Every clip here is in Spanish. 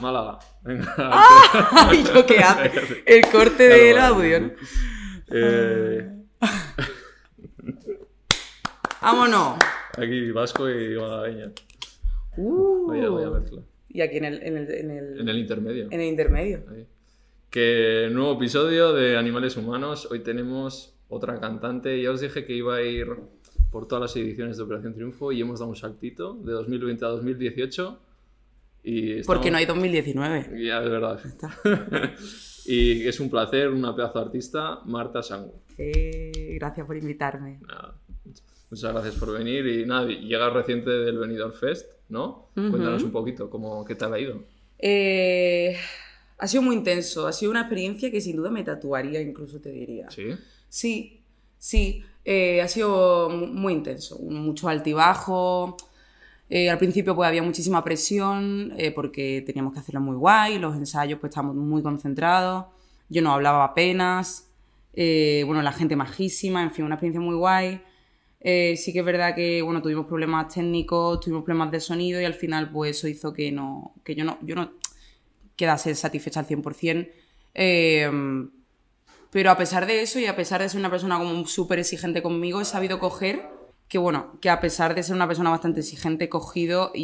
Málaga. Venga. Ay, ¿yo qué hace? El corte del vale. audio, ¿no? Eh, Vámonos. aquí vasco y malagueña. Uh. Vaya, vaya mezcla. Y aquí en el, en el, en el, En el intermedio. en el intermedio. Ahí. Que nuevo episodio de Animales Humanos. Hoy tenemos otra cantante. Ya os dije que iba a ir por todas las ediciones de Operación Triunfo y hemos dado un saltito de 2020 a 2018. Y Porque no hay 2019. Ya, es verdad. Y es un placer, una pedazo de artista, Marta Sango. Eh, gracias por invitarme. Nada, muchas gracias por venir y nada, llegas reciente del Benidorm Fest, ¿no? Cuéntanos un poquito, cómo, ¿qué tal ha ido? Eh, ha sido muy intenso. Ha sido una experiencia que sin duda me tatuaría, incluso te diría. ¿Sí? Sí, sí. eh, ha sido mu- muy intenso. Mucho altibajo. Eh, al principio pues había muchísima presión eh, porque teníamos que hacerlo muy guay. Los ensayos pues estábamos muy concentrados. Yo no hablaba apenas. eh, bueno, la gente majísima. En fin, una experiencia muy guay. Sí que es verdad que bueno, tuvimos problemas técnicos, tuvimos problemas de sonido y al final pues eso hizo que, no, que yo, no, yo no quedase satisfecha al 100%. Pero a pesar de eso y a pesar de ser una persona como súper exigente conmigo, he sabido coger que, bueno, que a pesar de ser una persona bastante exigente, he cogido y,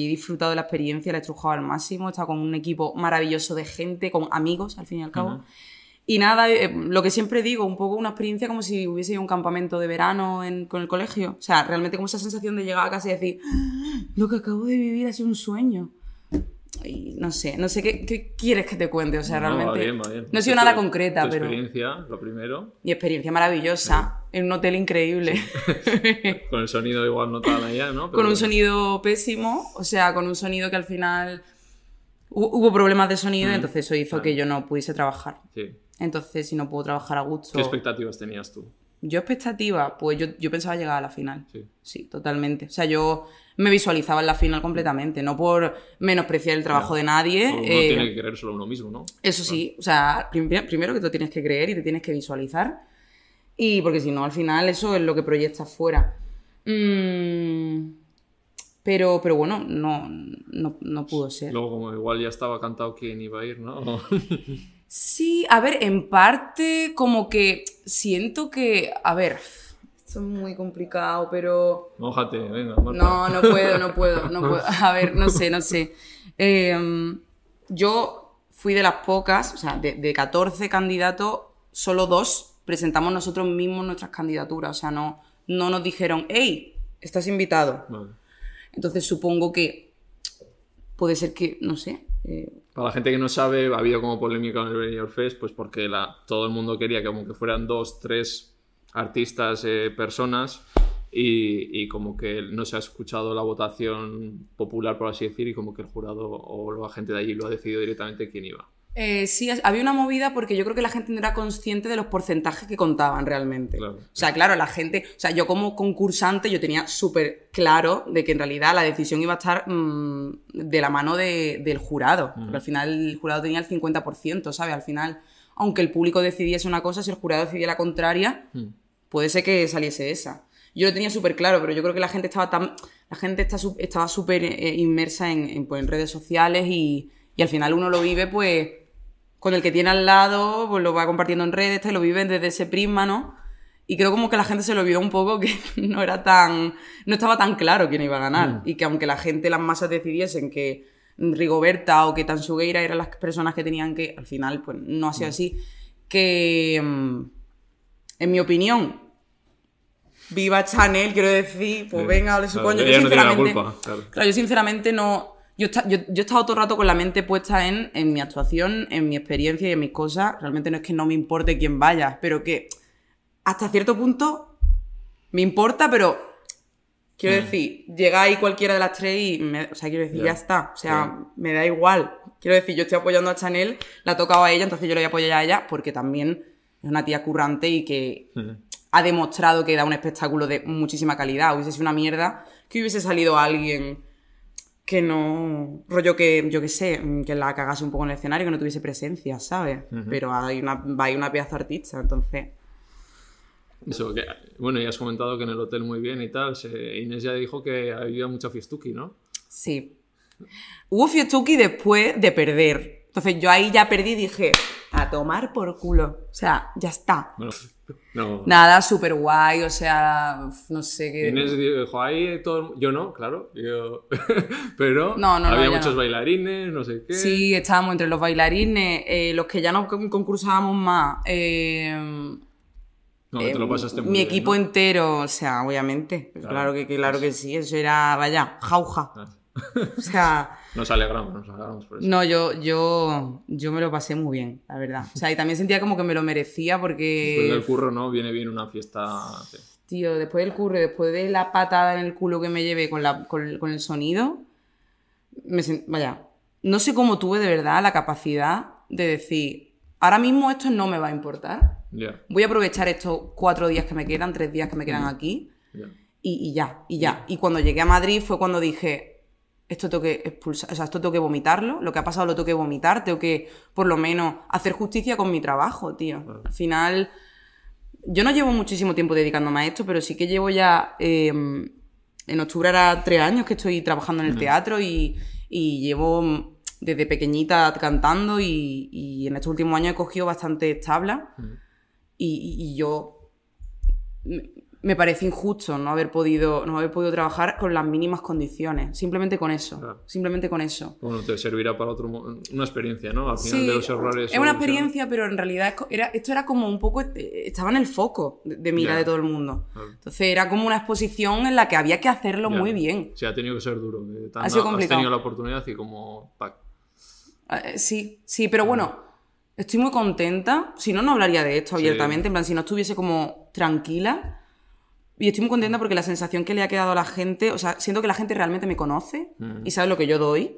y he disfrutado de la experiencia, la he estrujado al máximo, he estado con un equipo maravilloso de gente, con amigos, al fin y al cabo. Y nada, eh, lo que siempre digo, un poco una experiencia como si hubiese ido a un campamento de verano en- con el colegio. O sea, realmente como esa sensación de llegar a casa y decir, "Ah, lo que acabo de vivir ha sido un sueño. Y no sé, no sé qué, qué quieres que te cuente. O sea, No, va realmente bien, va bien. no ha sido nada concreta, tu pero... experiencia, lo primero. Mi experiencia maravillosa, en un hotel increíble, Con el sonido igual no tan allá, ¿no? Pero con un sonido pésimo, o sea, con un sonido que al final hu- hubo problemas de sonido, Mm, entonces eso hizo claro. que yo no pudiese trabajar. Sí. Entonces, si no puedo trabajar a gusto... ¿Qué expectativas tenías tú? Yo expectativa, pues yo, yo pensaba llegar a la final. Sí. Sí, totalmente. O sea, yo me visualizaba en la final completamente, no por menospreciar el trabajo de nadie. Uno eh, tiene que creer solo uno mismo, ¿no? Eso sí, o sea, prim- primero que te lo tienes que creer y te tienes que visualizar. Y porque si no, al final eso es lo que proyectas fuera. Mm, pero, pero bueno, no, no, no pudo ser. Luego, como igual ya estaba cantado quién iba a ir, ¿no? Sí, a ver, en parte como que siento que, a ver, es muy complicado, pero... Mójate, venga, Marta. No, no puedo, no puedo, no puedo. A ver, no sé, no sé. Eh, yo fui de las pocas, o sea, de, de 14 candidatos, solo dos presentamos nosotros mismos nuestras candidaturas. O sea, no, no nos dijeron, hey, estás invitado. Vale. Entonces supongo que puede ser que, no sé. eh, Para la gente que no sabe, ha habido como polémica en el Benidorm Fest, pues porque la, todo el mundo quería que como que fueran dos, tres artistas, eh, personas, y, y como que no se ha escuchado la votación popular, por así decir, y como que el jurado o la gente de allí lo ha decidido directamente quién iba. Eh, sí, había una movida porque yo creo que la gente no era consciente de los porcentajes que contaban realmente. Claro. O sea, claro, la gente, o sea, yo como concursante yo tenía súper claro de que en realidad la decisión iba a estar mm, de la mano de- del jurado. Porque al final el jurado tenía el 50%, ¿sabes? Al final, aunque el público decidiese una cosa, si el jurado decidía la contraria. Puede ser que saliese esa. Yo lo tenía súper claro, pero yo creo que la gente estaba tan. La gente está, estaba súper eh, inmersa en, en, pues, en redes sociales y, y al final uno lo vive, pues, con el que tiene al lado, pues lo va compartiendo en redes y lo vive desde ese prisma, ¿no? Y creo como que la gente se lo olvidó un poco que no era tan. no estaba tan claro quién iba a ganar. Y que aunque la gente, las masas decidiesen que Rigoberta o que Tansugueira eran las personas que tenían que. Al final, pues no ha sido así. Que. mm, En mi opinión, viva Chanel, quiero decir, pues Sí. venga, le Claro, supongo. ella yo no sinceramente, culpa, claro. claro, yo sinceramente no. Yo, yo, yo he estado todo el rato con la mente puesta en, en mi actuación, en mi experiencia y en mis cosas. Realmente no es que no me importe quién vaya, pero que hasta cierto punto me importa, pero quiero decir, llega ahí cualquiera de las tres y, me- o sea, quiero decir, Mm. Ya. está. O sea, me da igual. Quiero decir, yo estoy apoyando a Chanel, la ha tocado a ella, entonces yo le voy a apoyar a ella porque también es una tía currante y que Mm. Ha demostrado que da un espectáculo de muchísima calidad. Hubiese sido una mierda que hubiese salido alguien que no. rollo que, yo qué sé, que la cagase un poco en el escenario, que no tuviese presencia, ¿sabes? Ujú. Pero hay una, hay una pieza artista, entonces. Eso, que, bueno, ya has comentado que en el hotel muy bien y tal. se- Inés ya dijo que había mucha fiestuki, ¿no? Sí. Hubo fiestuki después de perder. Entonces yo ahí ya perdí y dije, tomar por culo. O sea, ya está. Bueno, no. Nada, súper guay, o sea, no sé qué... Inés dijo, ahí todo Yo no, claro. Yo... Pero No, no, no, había muchos bailarines, no sé qué. Sí, estábamos entre los bailarines, eh, los que ya no con- concursábamos más. eh, No, te lo eh, pasaste muy mi bien, equipo entero, o sea, obviamente. Claro, Claro, que, que- claro que sí, eso era, vaya, jauja. Ah. O sea, Nos alegramos, nos alegramos por eso. no, yo, yo, yo me lo pasé muy bien, la verdad. O sea, y también sentía como que me lo merecía Después porque, del curro, ¿no? Viene bien una fiesta. sí. tío, después del curro, después de la patada en el culo que me llevé con, la, con, con el sonido, me sen- vaya, no sé cómo tuve de verdad la capacidad de decir, ahora mismo esto no me va a importar. Voy a aprovechar estos cuatro días que me quedan, tres días que me quedan aquí, ya. y, y ya, y ya. Y cuando llegué a Madrid fue cuando dije, esto tengo que expulsar, o sea, esto tengo que vomitarlo, lo que ha pasado lo tengo que vomitar, tengo que, por lo menos, hacer justicia con mi trabajo, tío. Claro. Al final, yo no llevo muchísimo tiempo dedicándome a esto, pero sí que llevo ya, eh, en octubre hará tres años que estoy trabajando en el teatro y, y llevo desde pequeñita cantando y, y en estos últimos años he cogido bastante tabla Mm. y, y- y yo me, me parece injusto no haber podido no haber podido trabajar con las mínimas condiciones simplemente con eso Claro. simplemente con eso Bueno, te servirá para otro. Una experiencia, ¿no? Al final Sí, de los errores. es una experiencia pero en realidad era, esto era como un poco eh, estaba en el foco de, de mira Ya. de todo el mundo Claro. entonces era como una exposición en la que había que hacerlo Ya. muy bien Sí, ha tenido que ser duro. han Ha sido complicado. Has tenido la oportunidad y como. pac. Eh, sí, sí, pero bueno, estoy muy contenta. Si no, no hablaría de esto Sí. abiertamente. En plan, si no estuviese como tranquila. Y estoy muy contenta porque la sensación que le ha quedado a la gente, o sea, siento que la gente realmente me conoce Mm. y sabe lo que yo doy.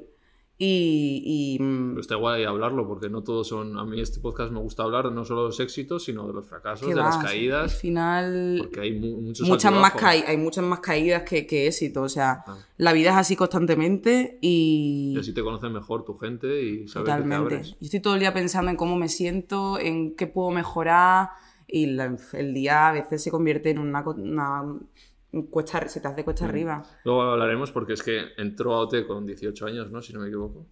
Y, y, mm, Pero está guay hablarlo porque no todos son. A mí este podcast me gusta hablar no solo de los éxitos, sino de los fracasos, ¿qué de va? las Al caídas. final, Porque hay mu- muchos muchas más hay muchas más caídas que, que éxito. O sea, Ah. la vida es así constantemente y... Y así te conoce mejor tu gente y sabes que te Totalmente. abres. Yo estoy todo el día pensando en cómo me siento, en qué puedo mejorar y la- el día a veces se convierte en una, una cuesta, se te hace Mm. cuesta arriba. Luego hablaremos porque es que entró a OT con 18 años, ¿no? Si no me equivoco.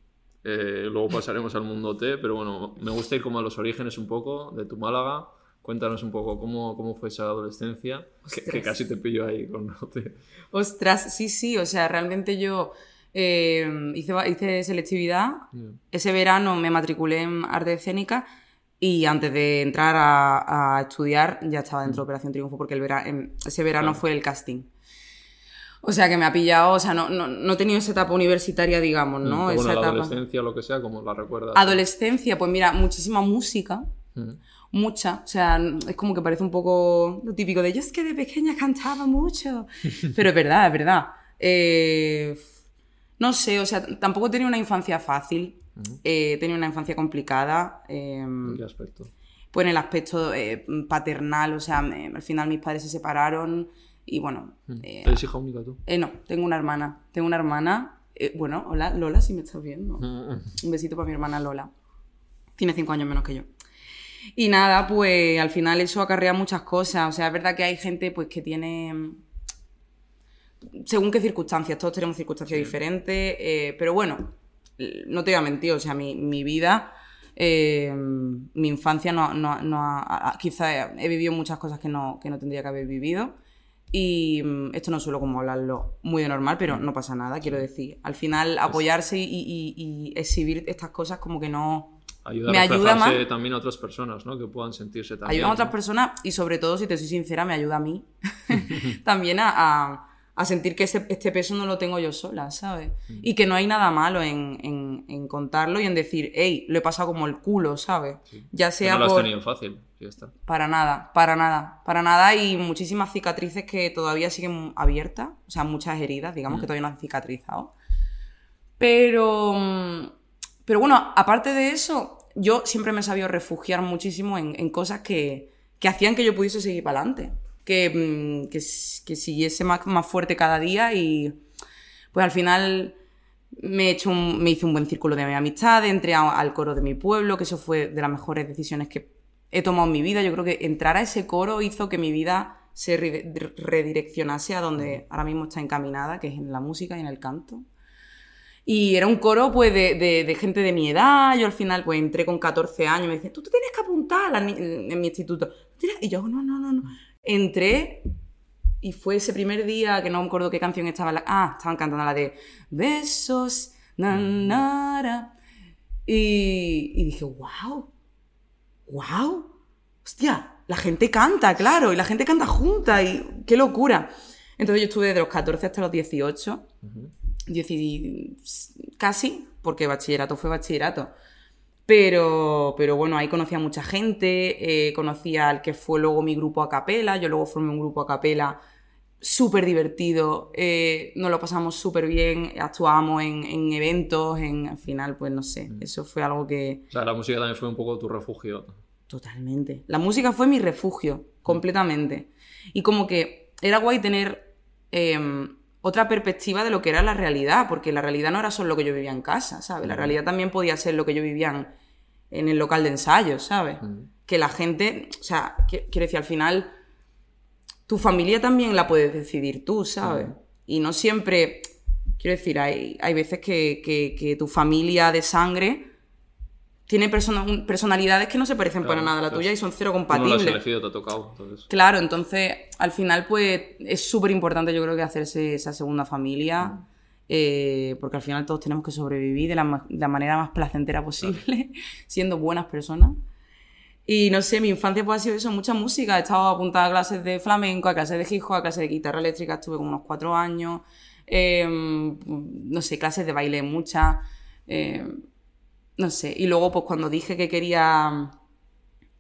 Eh, luego pasaremos al mundo OT, pero bueno, me gusta ir como a los orígenes un poco de tu Málaga. Cuéntanos un poco cómo, cómo fue esa adolescencia, que, casi te pillo ahí con OT. Ostras, sí, sí, o sea, realmente yo eh, hice, hice selectividad, ese verano me matriculé en arte escénica y antes de entrar a, a estudiar ya estaba dentro de Operación Triunfo porque el vera- em, ese verano Mm. Claro. fue el casting. O sea, que me ha pillado, o sea, no, no, no he tenido esa etapa universitaria, digamos, ¿no? Pero esa bueno, la etapa. adolescencia o lo que sea, como la recuerdas. Adolescencia, pues mira, muchísima música, Mm. mucha, o sea, es como que parece un poco lo típico de yo es que de pequeña cantaba mucho, pero es verdad, es verdad. Eh, no sé, o sea, tampoco he tenido una infancia fácil, eh, he tenido una infancia complicada, eh, ¿En qué aspecto? pues en el aspecto eh, paternal, o sea, me- al final mis padres se separaron y bueno, eh, ¿Eres hija única tú? eh, no, tengo una hermana, tengo una hermana, eh, bueno, hola Lola, si me estás viendo. Un besito para mi hermana Lola. Tiene cinco años menos que yo. Y nada, pues al final eso acarrea muchas cosas. O sea, es verdad que hay gente pues que tiene. Según qué circunstancias, todos tenemos circunstancias diferentes. eh, pero bueno, no te voy a mentir, o sea, mi, mi vida, eh, mi infancia no, no, no ha- quizá he vivido muchas cosas que no, que no tendría que haber vivido. Y mm, esto no suelo como hablarlo muy de normal, pero no pasa nada, quiero decir. Al final, apoyarse y, y- y exhibir estas cosas como que no, Ayuda Me a ayuda más. también a otras personas, ¿no? Que puedan sentirse también. ayudan a otras personas y sobre todo, si te soy sincera, me ayuda a mí también a, a- a sentir que este, este peso no lo tengo yo sola, ¿sabes? Mm. Y que no hay nada malo en, en- en contarlo y en decir, hey, lo he pasado como el culo, ¿sabes? Ya sea no lo has tenido fácil, ya está. Para nada, para nada, para nada y muchísimas cicatrices que todavía siguen abiertas, o sea, muchas heridas, digamos, que todavía no han cicatrizado. Pero, mm, pero bueno, aparte de eso, yo siempre me he sabido refugiar muchísimo en, en cosas que, que hacían que yo pudiese seguir para adelante, que, mm, que, siguiese más, más fuerte cada día y pues al final me, he hecho un- me hice un buen círculo de amistades, entré a- al coro de mi pueblo, que eso fue de las mejores decisiones que he tomado en mi vida. Yo creo que entrar a ese coro hizo que mi vida se re- redireccionase a donde ahora mismo está encaminada, que es en la música y en el canto. Y era un coro pues de, de- de gente de mi edad. Yo al final pues entré con 14 años y me dicen, tú te tienes que apuntar en mi instituto. Y yo, no, no, no, no. Entré y fue ese primer día que no me acuerdo qué canción estaba. La... Ah, estaban cantando la de Besos, na, na, ra". Y, y dije, wow, wow, hostia, la gente canta, claro, y la gente canta junta, y qué locura. Entonces yo estuve desde los 14 hasta los 18, Ujú. 10 casi, porque bachillerato fue bachillerato. Pero, pero bueno, ahí conocí a mucha gente, eh, conocí al que fue luego mi grupo a capela, yo luego formé un grupo a capela súper divertido, eh, nos lo pasamos súper bien, actuábamos en, en eventos, en, al final, pues no sé, eso fue algo que, O sea, la música también fue un poco tu refugio. Totalmente. La música fue mi refugio, completamente. Y como que era guay tener eh, otra perspectiva de lo que era la realidad, porque la realidad no era solo lo que yo vivía en casa, ¿sabes? La realidad también podía ser lo que yo vivía en, en el local de ensayo, ¿sabes? Que la gente, o sea, qui- quiero decir, al final, tu familia también la puedes decidir tú, ¿sabes? Y no siempre, quiero decir, hay, hay veces que, que- que tu familia de sangre tiene personalidades que no se parecen para nada a la tuya y son cero Tú no lo has compatibles. elegido, te ha tocado. Entonces. Claro, entonces al final pues es súper importante yo creo que hacerse esa segunda familia, eh, porque al final todos tenemos que sobrevivir de la, ma- la manera más placentera posible, siendo buenas personas. Y no sé, mi infancia pues ha sido eso, mucha música. He estado apuntada a clases de flamenco, a clases de hip hop, a clases de guitarra eléctrica, estuve como unos cuatro años. Eh, no sé, clases de baile muchas. eh, no sé. Y luego pues cuando dije que quería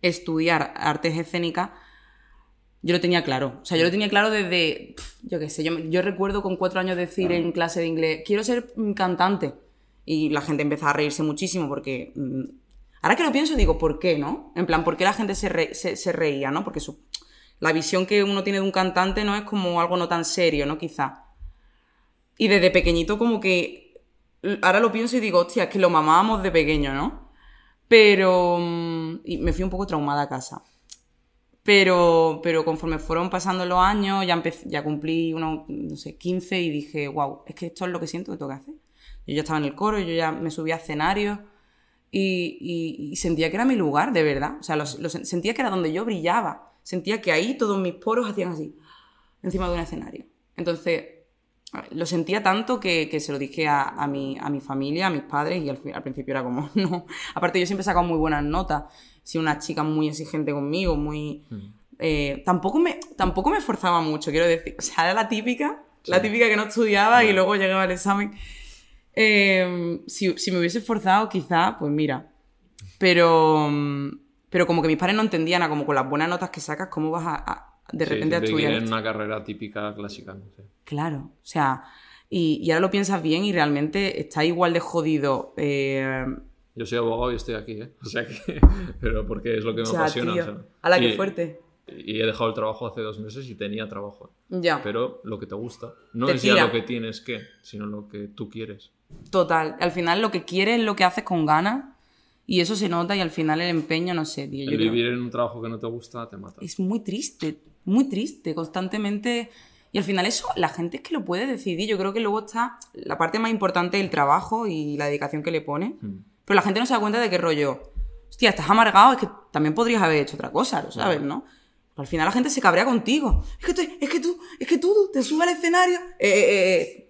estudiar artes escénicas, yo lo tenía claro. O sea, yo lo tenía claro desde, yo qué sé, yo, yo recuerdo con cuatro años decir en clase de inglés, quiero ser mm, cantante. Y la gente empezaba a reírse muchísimo porque... mm, ahora que lo pienso digo, ¿por qué, no? En plan, ¿por qué la gente se, re- se, se reía, no? Porque su- la visión que uno tiene de un cantante no es como algo no tan serio, ¿no? Quizá. Y desde pequeñito como que... Ahora lo pienso y digo, hostia, es que lo mamábamos de pequeño, ¿no? Pero... mm, Y me fui un poco traumada a casa. Pero, pero conforme fueron pasando los años, ya, empecé, ya cumplí unos, no sé, 15 y dije, wow, es que esto es lo que siento que tengo que hacer. Yo ya estaba en el coro, yo ya me subí a escenarios y, sentía que era mi lugar, de verdad. O sea, sentía que era donde yo brillaba. Sentía que ahí todos mis poros hacían así, encima de un escenario. Entonces, lo sentía tanto que, que se lo dije a, a mi, a mi familia, a mis padres, y al, principio era como, no. Aparte, yo siempre he sacado muy buenas notas. He sido una chica muy exigente conmigo, muy. eh, tampoco, me, tampoco me esforzaba mucho, quiero decir. O sea, era la típica, la típica que no estudiaba y luego llegaba al examen. Eh, si, si me hubiese esforzado, quizá, pues mira. Pero, mm, pero como que mis padres no entendían a como con las buenas notas que sacas, cómo vas a, a- de Sí, repente a estudiar. quieren esto? una carrera típica clásica. No sé. Claro, o sea, y, y ahora lo piensas bien y realmente está igual de jodido. eh, Yo soy abogado y estoy aquí, ¿eh? O sea que. Pero porque es lo que me o sea, apasiona. tío, o sea. a la que Y- fuerte. Y he dejado el trabajo hace dos meses y tenía trabajo. Ya, Pero lo que te gusta. No Te es ya tira. lo que tienes que, sino lo que tú quieres. total. Al final lo que quieres es lo que haces con ganas y eso se nota y al final el empeño, no sé, tío. yo El creo- vivir en un trabajo que no te gusta te mata. es muy triste, muy triste, constantemente. Y al final eso, la gente es que lo puede decidir. Yo creo que luego está la parte más importante del trabajo y la dedicación que le pone. Mm. Pero la gente no se da cuenta de qué rollo. Hostia, estás amargado, es que también podrías haber hecho otra cosa, ¿lo sabes, no? Al final la gente se cabrea contigo. Es que, tú- es que tú, es que tú te subes al escenario. Eh, eh, eh.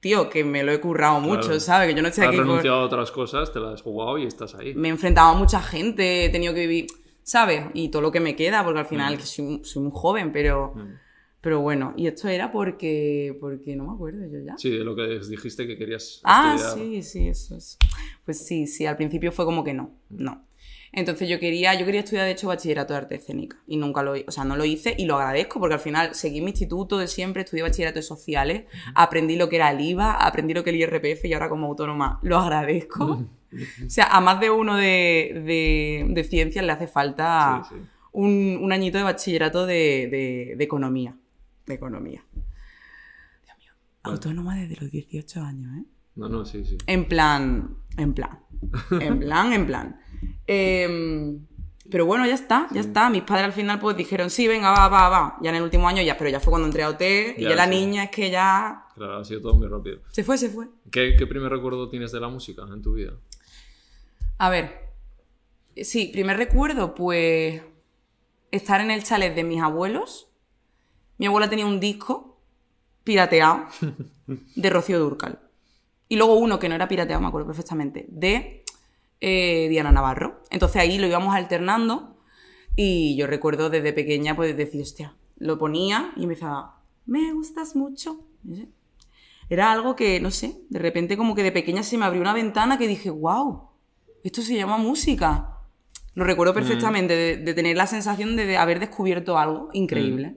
Tío, que me lo he currado mucho. ¿sabes? Que yo no estoy Has aquí por- renunciado a otras cosas, te las has jugado y estás ahí. me he enfrentado a mucha gente, he tenido que vivir, ¿sabes? Y todo lo que me queda, porque al final que soy, soy muy joven, pero, Mm. pero bueno, y esto era porque, porque no me acuerdo yo ya. Sí, de lo que dijiste que querías ah, estudiar. sí, sí, eso es. Pues sí, sí, al principio fue como que no, no. Entonces yo quería, yo quería estudiar de hecho bachillerato de arte escénica y nunca lo, o sea, no lo hice y lo agradezco porque al final seguí mi instituto de siempre, estudié bachillerato de sociales, aprendí lo que era el IVA, aprendí lo que era el IRPF y ahora como autónoma lo agradezco. O sea, a más de uno de, de, de ciencias le hace falta Sí, sí. Un, un añito de bachillerato de, economía. De economía. Dios mío. Bueno. Autónoma desde los 18 años, ¿eh? No, no, sí, sí. En plan, en plan, en plan, en plan. Em, pero bueno, ya está, ya está. Mis padres al final pues dijeron, sí, venga, va, va, va. Ya en el último año ya, pero ya fue cuando entré a OT y Ya, ya la sí. niña es que ya Claro, ha sido todo muy rápido. se fue, se fue. ¿Qué, qué primer recuerdo tienes de la música en tu vida? A ver, sí, primer recuerdo, pues estar en el chalet de mis abuelos. Mi abuela tenía un disco pirateado de Rocío Durcal. Y luego uno que no era pirateado, me acuerdo perfectamente, de eh, Diana Navarro. Entonces ahí lo íbamos alternando y yo recuerdo desde pequeña pues decir, hostia, lo ponía y empezaba, me gustas mucho. Era algo que, no sé, de repente como que de pequeña se me abrió una ventana que dije, wow, esto se llama música. Lo recuerdo perfectamente, de, de tener la sensación de, de haber descubierto algo increíble.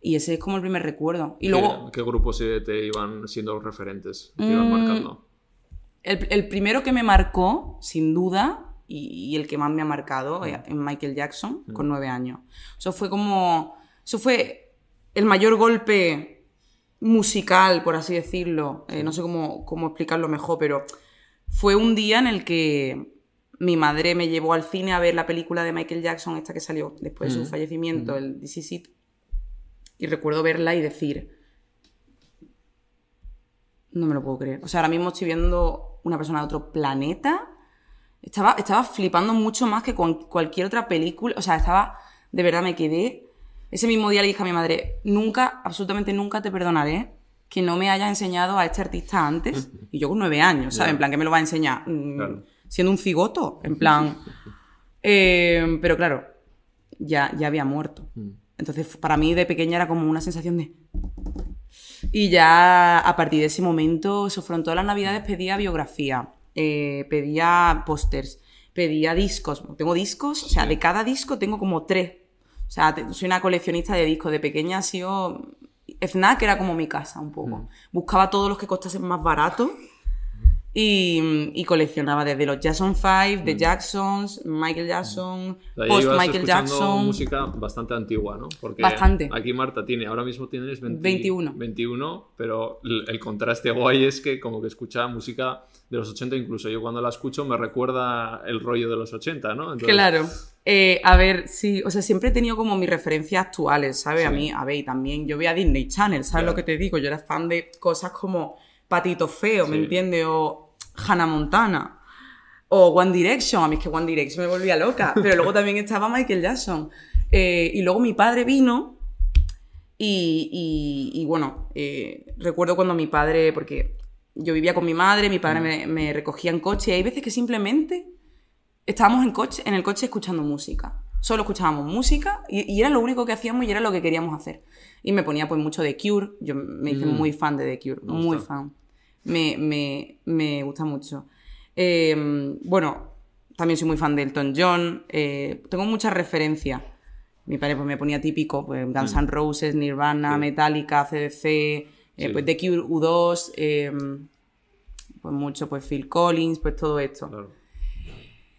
Y ese es como el primer recuerdo. Y luego, ¿Qué, qué grupos eh, te iban siendo referentes? Te iban Mm, marcando. el, el primero que me marcó, sin duda, y, y el que más me ha marcado, es Michael Jackson, con nueve años. Eso fue como. Eso fue el mayor golpe musical, por así decirlo. Eh, no sé cómo, cómo explicarlo mejor, pero fue un día en el que mi madre me llevó al cine a ver la película de Michael Jackson, esta que salió después de su Mm, fallecimiento, el This Is It. Y recuerdo verla y decir, no me lo puedo creer. O sea, ahora mismo estoy viendo una persona de otro planeta. Estaba, estaba flipando mucho más que con cualquier otra película. O sea, estaba, de verdad me quedé. Ese mismo día le dije a mi madre, nunca, absolutamente nunca te perdonaré que no me hayas enseñado a este artista antes. Y yo con nueve años, ¿sabes? En plan, que me lo va a enseñar? Mm, Claro. Siendo un cigoto, en plan... Eh, pero claro, ya, ya había muerto. Mm. Entonces, para mí de pequeña era como una sensación de... Y ya a partir de ese momento, fueron todas las navidades, pedía biografía, eh, pedía pósters, pedía discos. Tengo discos, o sea, de cada disco tengo como tres. O sea, soy una coleccionista de discos. De pequeña ha sido... FNAC era como mi casa, un poco. Buscaba todos los que costasen más barato y, y coleccionaba desde los Jackson 5, The Jacksons, Michael Jackson, post Michael Jackson. música bastante antigua, ¿no? Porque Bastante. aquí Marta tiene, ahora mismo tienes 20 21. 21, pero el, contraste guay es que como que escucha música de los 80, incluso yo cuando la escucho me recuerda el rollo de los 80, ¿no? Entonces, Claro. Eh, a ver, sí, o sea, siempre he tenido como mis referencias actuales, ¿sabes? Sí. A mí, a ver, y también yo veía Disney Channel, ¿sabes Claro. lo que te digo? Yo era fan de cosas como Patito Feo, ¿me entiendes? O Hannah Montana. O One Direction, a mí es que One Direction me volvía loca. Pero luego también estaba Michael Jackson. Eh, y luego mi padre vino y, y- y, bueno, eh, recuerdo cuando mi padre, porque yo vivía con mi madre, mi padre me, me recogía en coche y hay veces que simplemente estábamos en, coche, en el coche escuchando música. Solo escuchábamos música y, y era lo único que hacíamos y era lo que queríamos hacer. Y me ponía pues mucho de Cure. Yo me hice Mm. muy fan de The Cure, muy fan. Me, me- me gusta mucho. Eh, bueno, también soy muy fan de Elton John. eh, tengo muchas referencias. Mi padre pues, me ponía típico, pues Guns N' Roses, Nirvana, Mm. Sí. Metallica, CDC, eh, Sí. pues The Cure U2, eh, pues mucho, pues Phil Collins, pues todo esto. Claro.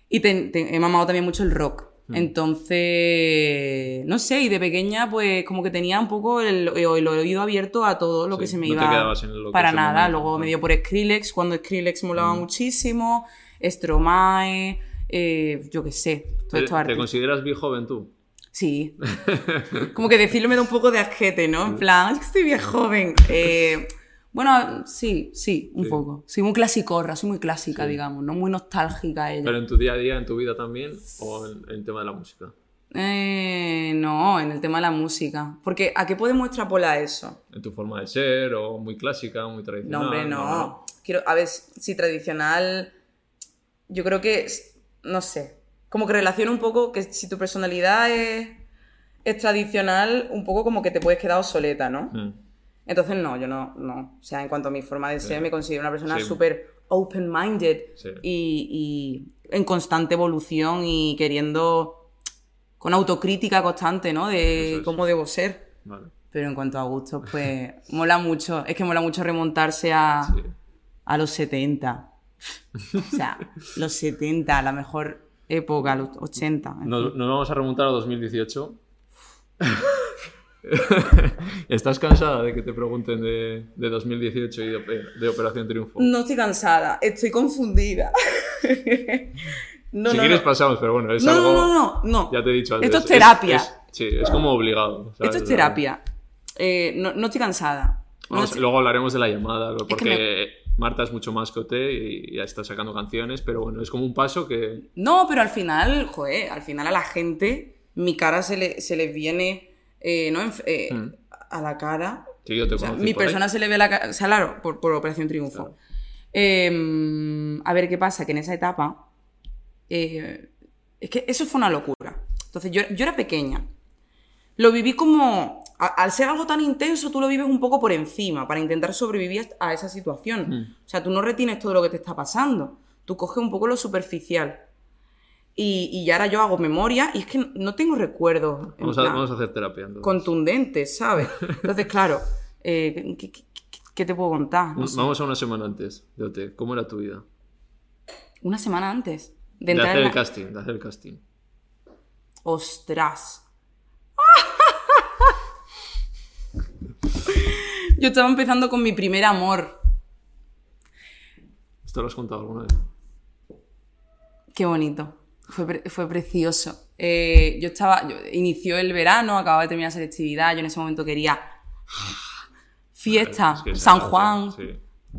Y te- te- he mamado también mucho el rock. Mm. Entonces, no sé, y de pequeña pues como que tenía un poco el, el oído abierto a todo lo que se me no te iba... quedabas en para nada, luego ¿no? me dio por Skrillex, cuando Skrillex molaba Mm. muchísimo, Stromae, eh, yo qué sé, todos ¿Te, estos te consideras bien joven tú? Sí. Como que decirlo me da un poco de asquete, ¿no? En plan, es que estoy bien joven. Eh, bueno, sí, sí, un Sí. poco. Soy muy clasicorra, soy muy clásica, Sí. digamos, no muy nostálgica ella. ¿Pero en tu día a día, en tu vida también? ¿O en, en el tema de la música? Eh, no, en el tema de la música. Porque ¿a qué podemos extrapolar eso? ¿En tu forma de ser? ¿O muy clásica, muy tradicional? No, hombre, no. Quiero, a ver, si tradicional. Yo creo que. No sé. Como que relaciona un poco que si tu personalidad es, es tradicional, un poco como que te puedes quedar obsoleta, ¿no? Mm. Entonces, no, yo no, no. O sea, en cuanto a mi forma de ser, Sí. me considero una persona Sí. súper open-minded Sí. y, y en constante evolución y queriendo. con autocrítica constante, ¿no? De es. cómo debo ser. Vale. Pero en cuanto a gustos, pues mola mucho. Es que mola mucho remontarse a, a los 70. O sea, los 70, la mejor época, los 80. en Nos, nos vamos a remontar a 2018. ¿Estás cansada de que te pregunten de, de 2018 y de, de Operación Triunfo? No estoy cansada, estoy confundida. no, si quieres pasamos, pero bueno, es no, algo... No, no, no, Ya te he dicho antes. Esto es terapia. sí, es como obligado. Esto es terapia. Eh, no, no, estoy cansada. Luego hablaremos de la llamada, porque Marta es mucho más que OT y ya está sacando canciones, pero bueno, es como un paso que... No, pero al final, joder, al final a la gente mi cara se le, se les viene eh, ¿no? Eh, mm. a la cara. Sí, yo te o sea, mi persona se le ve la cara, o sea, claro, por, por Operación Triunfo. Em, a ver qué pasa, que en esa etapa, eh, es que eso fue una locura. Entonces yo, yo era pequeña. Lo viví como, al ser algo tan intenso, tú lo vives un poco por encima, para intentar sobrevivir a esa situación. Mm. O sea, tú no retienes todo lo que te está pasando. Tú coges un poco lo superficial. Y, y ahora yo hago memoria y es que no tengo recuerdos. Vamos, vamos, a hacer terapia. Contundentes, ¿sabes? Entonces, claro, eh, ¿qué, te puedo contar? vamos a una semana antes de OT. ¿Cómo era tu vida? ¿Una semana antes? De, hacer el casting, de hacer el casting. ¡Ostras! yo estaba empezando con mi primer amor. ¿Esto lo has contado alguna vez? Qué bonito. Fue, precioso. Eh, yo estaba, inició el verano, acababa de terminar la selectividad, yo en ese momento quería fiesta, San Juan,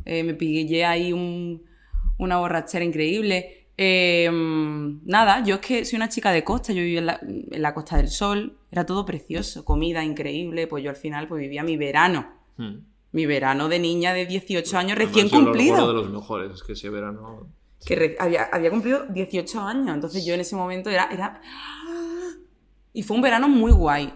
eh, me pillé ahí una borrachera increíble. Eh, nada, yo es que soy una chica de costa, yo vivía en la, Costa del Sol, era todo precioso, comida increíble, pues yo al final pues vivía mi verano. Hmm. Mi verano de niña de 18 años recién cumplido. Uno de los mejores, es que ese verano que había, había, cumplido 18 años. Entonces yo en ese momento era, era... Y fue un verano muy guay.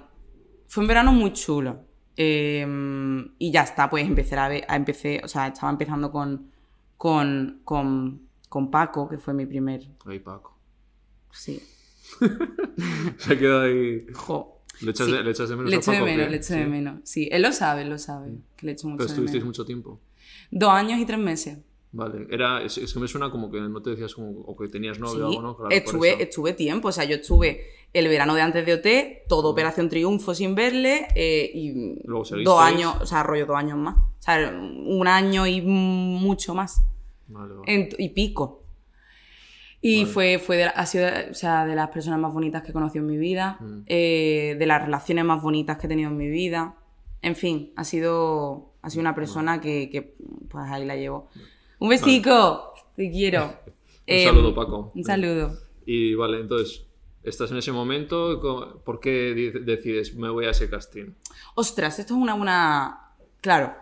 Fue un verano muy chulo. Em, y ya está, pues empecé a, ver, a empecé, o sea, estaba empezando con, con, con, con Paco, que fue mi primer... Ay, Paco. Sí. Se ha quedado ahí... Jo. ¿Le echas, de, ¿le echas de menos le echo de menos, le echo de menos. Sí, él lo sabe, él lo sabe. Que le echo mucho Pero estuvisteis mucho tiempo. Dos años y tres meses. Vale, era, es, que me suena como que no te decías como, o que tenías novio o algo, ¿no? Claro, estuve, estuve tiempo, o sea, yo estuve el verano de antes de OT, todo Operación Triunfo sin verle, eh, y dos años, o sea, rollo dos años más. O sea, un año y mucho más. Vale, vale. y pico. Y fue, fue de, ha sido o sea, de las personas más bonitas que he conocido en mi vida, eh, de las relaciones más bonitas que he tenido en mi vida. En fin, ha sido, ha sido una persona que, que, pues ahí la llevo. Un besico, te quiero. un em, saludo, Paco. Un saludo. Y vale, entonces, estás en ese momento, ¿por qué decides me voy a ese casting? Ostras, esto es una buena... Claro.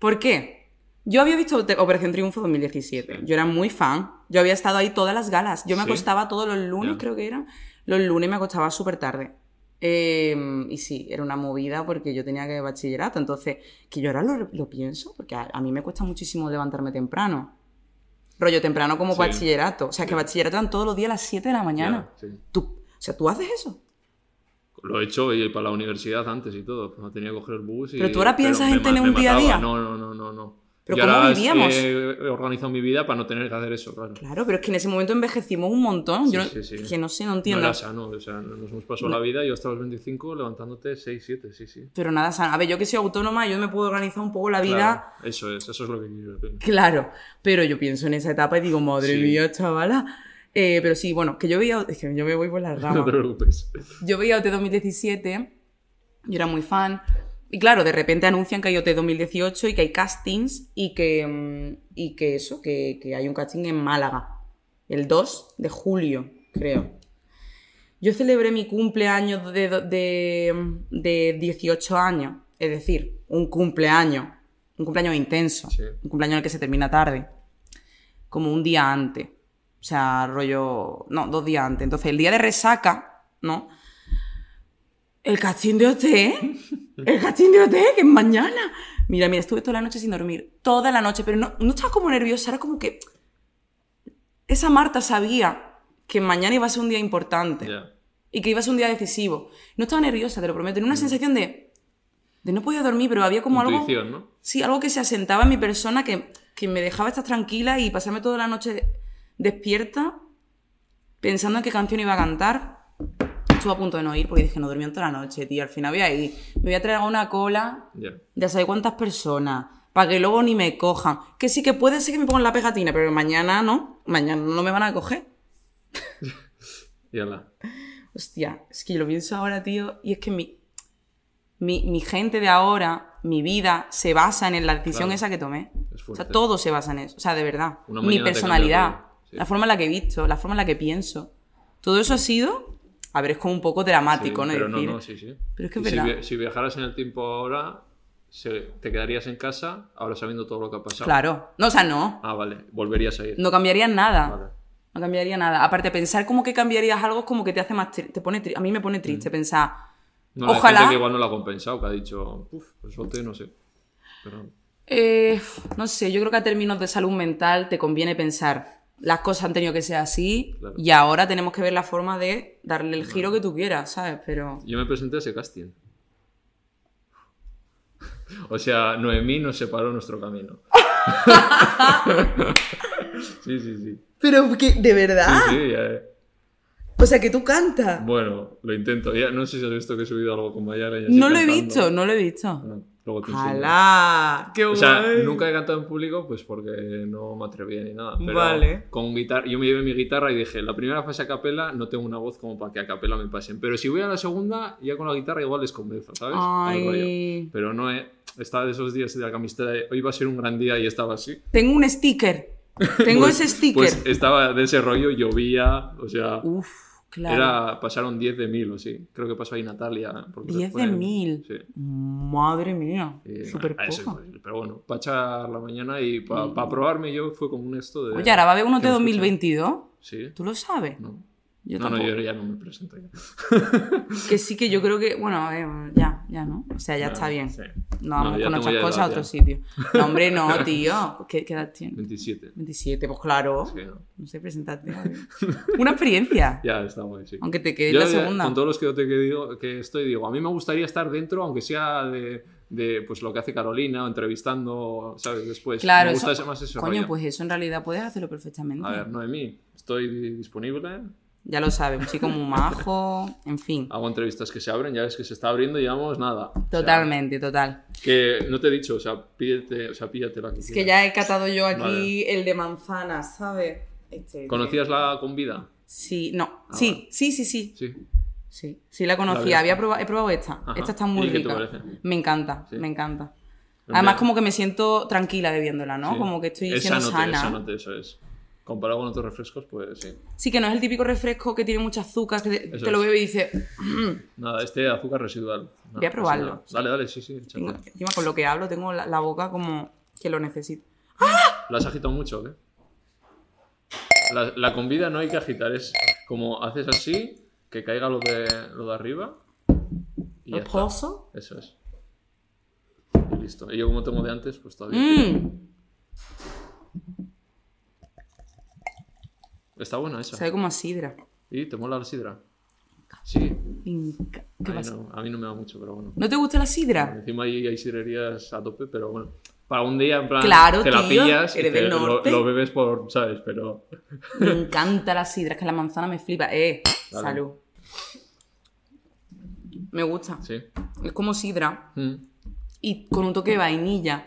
¿Por qué? Yo había visto Operación Triunfo 2017. Yo era muy fan. Yo había estado ahí todas las galas. Yo me acostaba todos los lunes, creo que eran. Los lunes me acostaba súper tarde. Em, y sí, era una movida porque yo tenía que bachillerato. Entonces, que yo ahora lo, pienso, porque a, mí me cuesta muchísimo levantarme temprano. Rollo temprano como bachillerato. O sea, que bachillerato eran todos los días a las 7 de la mañana. ¿Tú, o sea, ¿tú haces eso? Lo he hecho y para la universidad antes y todo. No tenía que coger el bus. Y, pero tú ahora piensas en tener un día a día. No, no, no, no. no. Pero ¿cómo vivíamos? He organizado mi vida para no tener que hacer eso, claro. Claro, pero es que en ese momento envejecimos un montón. yo que no sé, no entiendo. No era sano, o sea, nos hemos pasado la vida, yo hasta los 25 levantándote 6, 7, sí, sí. Pero nada sano. A ver, yo que soy autónoma, yo me puedo organizar un poco la vida. eso es, eso es lo que quiero. Claro, pero yo pienso en esa etapa y digo, madre mía, chavala. Eh, pero sí, bueno, que yo veía. Es que yo me voy por la rama. no te preocupes. Yo veía OT 2017, yo era muy fan. Y claro, de repente anuncian que hay OT 2018 y que hay castings y que, mm, y que eso, que, hay un casting en Málaga, el 2 de julio, creo. Yo celebré mi cumpleaños de, de, 18 años, es decir, un cumpleaños, un cumpleaños intenso, un cumpleaños en el que se termina tarde, como un día antes. O sea, rollo, no, dos días antes. Entonces, el día de resaca, ¿no? El casting de OT, el casting de OT, que es mañana. Mira, mira, estuve toda la noche sin dormir. Toda la noche, pero no, no estaba como nerviosa, era como que. Esa Marta sabía que mañana iba a ser un día importante. Y que iba a ser un día decisivo. No estaba nerviosa, te lo prometo. Tenía una mm. sensación de. de no podía dormir, pero había como algo. ¿no? Sí, algo que se asentaba en mi persona que, que me dejaba estar tranquila y pasarme toda la noche despierta pensando en qué canción iba a cantar estuve a punto de no ir porque dije, no durmió toda la noche, tío. Al final voy a ir. Me voy a traer una cola Ya. de saber cuántas personas. Para que luego ni me cojan. Que sí que puede ser que me pongan la pegatina, pero mañana no. Mañana no me van a coger. Y ala. Hostia, es que yo lo pienso ahora, tío, y es que mi, mi, mi gente de ahora, mi vida, se basa en la decisión Claro. esa que tomé. Es O sea, todo se basa en eso. O sea, de verdad. Mi personalidad, sí. la forma en la que he visto, la forma en la que pienso. Todo eso ha sido. A ver, es como un poco dramático, Sí, ¿no? Pero no, Decir, no, sí, sí. Pero es que es si, verdad. si viajaras en el tiempo ahora, te quedarías en casa, ahora sabiendo todo lo que ha pasado. Claro. No, o sea, no. Ah, vale. Volverías a ir. No cambiaría nada. Vale. No cambiaría nada. Aparte, pensar como que cambiarías algo es como que te hace más. Te pone A mí me pone triste Mm. pensar. No, Ojalá- gente que igual no lo ha compensado, que ha dicho, uff, pues suerte, no sé. Pero Eh, no sé, yo creo que a términos de salud mental te conviene pensar. Las cosas han tenido que ser así Claro. y ahora tenemos que ver la forma de darle el giro que tú quieras, ¿sabes? Pero. yo me presenté a ese casting. O sea, Noemí nos separó nuestro camino. sí, sí, sí. Pero, que, ¿de verdad? Sí, sí, ya- O sea, que tú cantas. Bueno, lo intento. Ya, no sé si has visto que he subido algo con Mayara. y así No lo he visto, no lo he visto. Luego. ¡Qué O sea, guay! nunca he cantado en público pues porque no me atrevía ni nada. Pero Vale. con guitarra, yo me llevé mi guitarra y dije, la primera fase a capela no tengo una voz como para que a capela me pasen. Pero si voy a la segunda, ya con la guitarra igual les convenzo, ¿sabes? Ay. Pero no he... Estaba de esos días de la camiseta hoy va a ser un gran día y estaba así. Tengo un sticker. Tengo Pues- ese sticker. Pues estaba de ese rollo, llovía, o sea... Uf, claro. Era, pasaron 10 de 1000 o sí. Creo que pasó ahí Natalia. porque 10 fue de mil. Sí. Madre mía. Súper es poco. Pero bueno, para echar la mañana y para probarme yo fue como un esto de... Oye, ahora va a haber uno de no escuché. 2022. Sí. ¿Tú lo sabes? No. Yo no, yo ya no me presento ya. Que sí que yo creo que, bueno, eh, ya, ya, ¿no? O sea, ya No, está bien. sí. No vamos ya con nuestras cosas edad a otro ya. sitio. No, hombre, no, tío. ¿Qué, qué edad tienes? 27. 27, pues claro. Sí, no. No sé, ver. Una experiencia. Ya está guay, sí. Aunque te quede Yo la segunda. Con todos los que, yo te digo, que estoy, digo, a mí me gustaría estar dentro, aunque sea de, de pues, lo que hace Carolina, o entrevistando, ¿sabes? Después. Claro, me gusta eso- más ese Coño, rollo. pues eso en realidad puedes hacerlo perfectamente. A ver, Noemí, estoy disponible. Ya lo sabes, un chico muy majo, en fin. Hago entrevistas que se abren, ya ves que se está abriendo y llevamos nada. O sea, Totalmente, total. que no te he dicho, o sea, pídete, o sea, píllate la que Es que ya he catado yo aquí Vale. el de manzana, ¿sabes? Este, ¿Conocías la con vida? Sí, no. Ah, sí, sí, sí, sí. Sí. Sí, sí la La conocía. Había probado, he probado esta. Ajá. Esta está muy ¿Y qué te rica. Me encanta, Sí. me encanta. Además, como que me siento tranquila bebiéndola, ¿no? sí. Como que estoy Es siendo sanote, sana. es sanote, eso es. Comparado con otros refrescos, pues sí. Sí, que no es el típico refresco que tiene mucha azúcar, que te, Eso te lo bebe y dices. Nada, este azúcar residual. Nada, Voy a probarlo. Dale, dale, sí, sí. tengo- encima con lo que hablo, tengo la, la boca como que lo necesito. ¿La has agitado mucho o qué? La, la con vida no hay que agitar, es como haces así, que caiga lo de, lo de arriba. Y ¿Lo está. pozo? Eso es. Y listo. Y yo como tengo de antes, pues todavía. Mmm. Está buena esa. Sabe como a sidra. ¿Y te mola la sidra? Sí. ¿Qué A mí, pasa? no, a mí no me da mucho, pero bueno. ¿No te gusta la sidra? Encima ahí hay sidrerías a tope, pero bueno. Para un día, en plan, Claro, te la tío, pillas y te- lo, bebes por, ¿sabes? Pero... Me encanta la sidra, es que la manzana me flipa. Eh, Dale. salud. Me gusta. Sí. Es como sidra Mm. y con un toque de vainilla.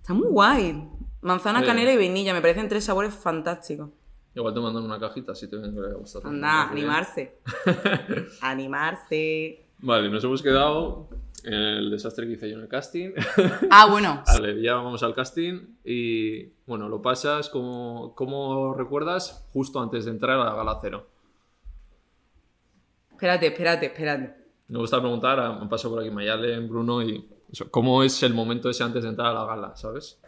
Está muy guay. Manzana, Sí. canela y vainilla, me parecen tres sabores fantásticos. Igual te mandan una cajita si te ven que le gusta. Anda, animarse. animarse. Vale, nos hemos quedado en el desastre que hice yo en el casting. Ah, bueno. vale, ya vamos al casting y bueno, lo pasas como, como recuerdas justo antes de entrar a la gala cero. Espérate, espérate, espérate. Me gusta preguntar, han pasado por aquí Mayalen, Bruno y eso, ¿cómo es el momento ese antes de entrar a la gala, sabes?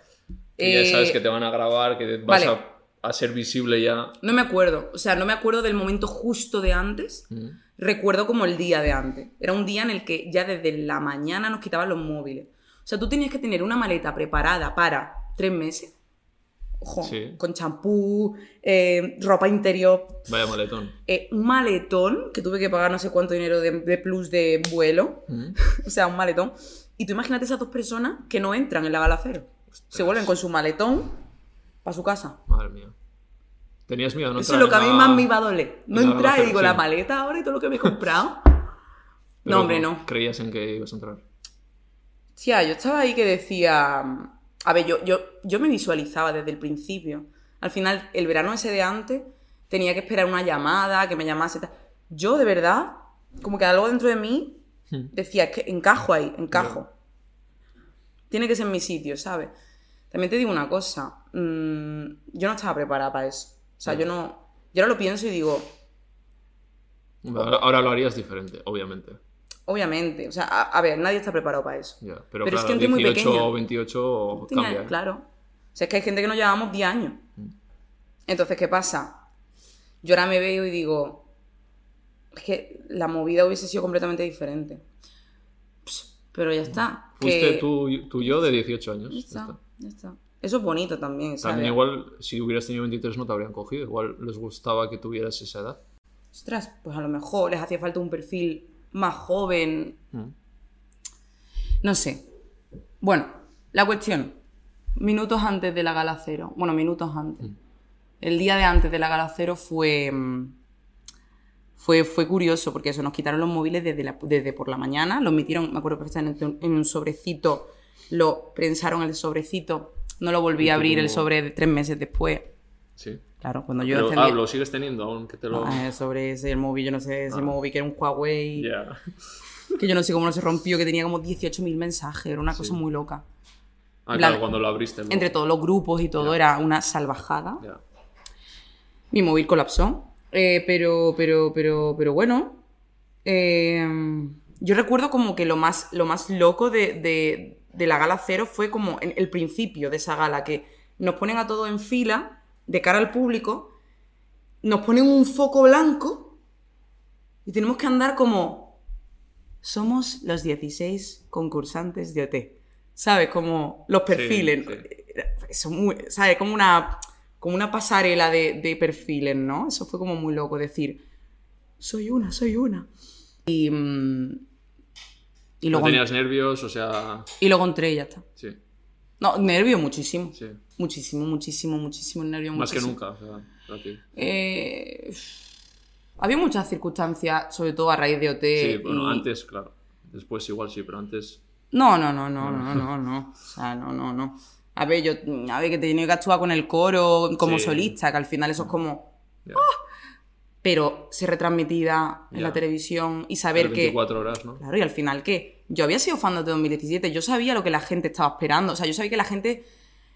Eh, ya sabes que te van a grabar, que vas vale. a, a ser visible ya. No me acuerdo. O sea, no me acuerdo del momento justo de antes. Mm. recuerdo como el día de antes. Era un día en el que ya desde la mañana nos quitaban los móviles. O sea, tú tenías que tener una maleta preparada para tres meses. Ojo, Sí. con champú, eh, ropa interior, Vaya maletón. eh, un maletón, que tuve que pagar no sé cuánto dinero de, de plus de vuelo. Mm. O sea, un maletón. Y tú imagínate esas dos personas que no entran en la gala cero. Se vuelven con su maletón para su casa. Madre mía. Tenías miedo, ¿no? Eso es lo que a mí la- más me iba a doler. No entrar y digo, la sí. maleta ahora y todo lo que me he comprado. Pero no, hombre, no. ¿Creías en que ibas a entrar? Tía, yo estaba ahí que decía. A ver, yo, yo, yo me visualizaba desde el principio. Al final, el verano ese de antes, tenía que esperar una llamada, que me llamase. tal. Yo, de verdad, como que algo dentro de mí Hmm. decía, es que encajo ahí, encajo. Tiene que ser mi sitio, ¿sabes? También te digo una cosa. mm, yo no estaba preparada para eso. O sea, yo no. Yo ahora lo pienso y digo, Ahora, ahora lo harías diferente, obviamente. obviamente. O sea, a, a ver, nadie está preparado para eso. Ya, Pero, Pero es claro, gente muy 18 pequeña. o 28 Tenía- cambia. ¿eh? Claro. O sea, es que hay gente que nos llevamos 10 años. Entonces, ¿qué pasa? Yo ahora me veo y digo, es que la movida hubiese sido completamente diferente. Pero ya está. Fuiste que- tú, tú y yo de 18 años. Ya está. Ya está. Eso es bonito también, ¿sabes? También igual, si hubieras tenido 23 no te habrían cogido. Igual les gustaba que tuvieras esa edad. Ostras, pues a lo mejor les hacía falta un perfil más joven. Mm. No sé. Bueno, la cuestión. Minutos antes de la gala cero. Bueno, minutos antes. El día de antes de la gala cero fue. mm, Fue, fue curioso porque eso, nos quitaron los móviles desde, la- desde por la mañana, los metieron, me acuerdo perfectamente, en, en un sobrecito, lo prensaron el sobrecito, no lo volví a abrir el sobre tres meses después. Sí. Claro, cuando yo Pero, encendí- ah, lo sigues teniendo, aunque te lo. Ah, sobre ese, el móvil, yo no sé, ese móvil que era un Huawei, Ya. que yo no sé cómo no se rompió, que tenía como 18.000 mensajes, era una cosa muy loca. Ah, claro, cuando lo abriste. Entre todos los grupos y todo, era una salvajada. Ya. Mi móvil colapsó. Eh, pero, pero, pero, pero bueno. eh, yo recuerdo como que lo más, lo más loco de, de- de la gala cero fue como en el principio de esa gala, que nos ponen a todos en fila, de cara al público, nos ponen un foco blanco y tenemos que andar como. Somos los 16 concursantes de OT. ¿Sabes? Como los perfiles. sí. Eso muy, ¿sabes? Como una, como una pasarela de, de perfiles, ¿no? Eso fue como muy loco decir, soy una, soy una. Y, mm, y, No luego, tenías nervios, o sea. y luego entré y ya está. Sí, No, nervio muchísimo. sí. Muchísimo, muchísimo, muchísimo nervio. Más que muchísimo. nunca, o sea, para ti. Eh, había muchas circunstancias, sobre todo a raíz de OT. Sí, bueno, y- antes, claro. Después igual sí, pero antes. No, no, no, no, no, no, no. O sea, no, no, no. A ver, yo, a ver, que te tenía que actuar con el coro como Sí. solista, que al final eso es como. Ya. Pero ser retransmitida en la televisión y saber que. 24 horas, ¿no? Claro, y al final que yo había sido fan de 2017, yo sabía lo que la gente estaba esperando, o sea, yo sabía que la gente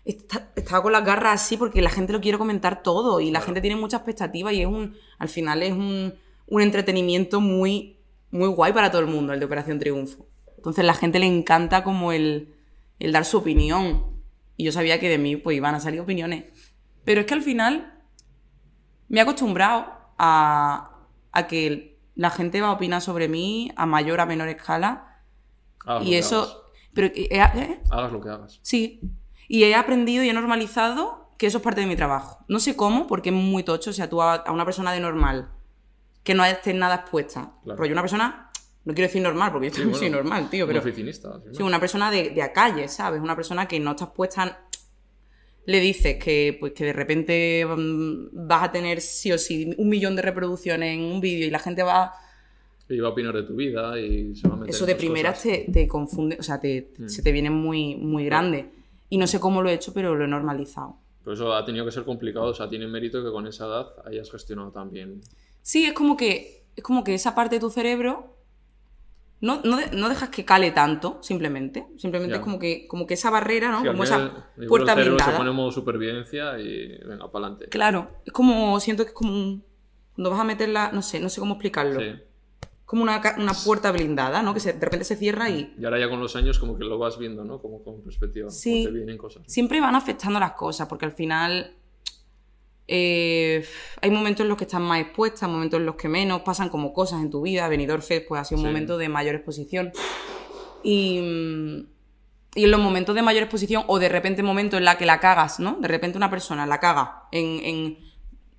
está- estaba con las garras así porque la gente lo quiere comentar todo y la gente tiene mucha expectativa y es un, al final es un, un entretenimiento muy, muy guay para todo el mundo, el de Operación Triunfo. Entonces la gente le encanta como el, el dar su opinión y yo sabía que de mí pues iban a salir opiniones. Pero es que al final me he acostumbrado a, a que la gente va a opinar sobre mí a mayor a menor escala. Hagas lo y que eso. Pero, eh, eh, Hagas. Hagas lo que hagas. Sí. Y he aprendido y he normalizado que eso es parte de mi trabajo. No sé cómo, porque es muy tocho. O sea, tú a, una persona de normal que no esté nada expuesta. Claro. Rollo, una persona. No quiero decir normal, porque yo Sí, también soy bueno, normal, tío, Un pero. oficinista. al final. Sí, una persona de, de a calle, ¿sabes? Una persona que no está expuesta. Le dices que, pues, que de repente mm, vas a tener sí o sí un millón de reproducciones en un vídeo y la gente va. Y va a opinar de tu vida y se va a meter Eso de primeras te, te confunde, o sea, te, Mm. se te viene muy, muy grande. Y no sé cómo lo he hecho, pero lo he normalizado. Por eso ha tenido que ser complicado. O sea, tiene mérito que con esa edad hayas gestionado también. Sí, es como que, es como que esa parte de tu cerebro no, no, no dejas que cale tanto, simplemente. Simplemente Ya. es como que, como que esa barrera, ¿no? Sí, como esa igual puerta el blindada. se pone en modo supervivencia y venga, para adelante. Claro, es como, siento que es como un, cuando vas a meterla, no sé, no sé cómo explicarlo. Sí. Como una, una puerta blindada, ¿no? Que se- de repente se cierra y Y ahora ya con los años como que lo vas viendo, ¿no? Como con perspectiva. Sí. como te vienen cosas. siempre van afectando las cosas, porque al final eh, hay momentos en los que estás más expuesta, momentos en los que menos, pasan como cosas en tu vida. Venidor Fest pues ha sido un Sí. momento de mayor exposición. Y, y en los momentos de mayor exposición, o de repente momentos en la que la cagas, ¿no? De repente una persona la caga en... en-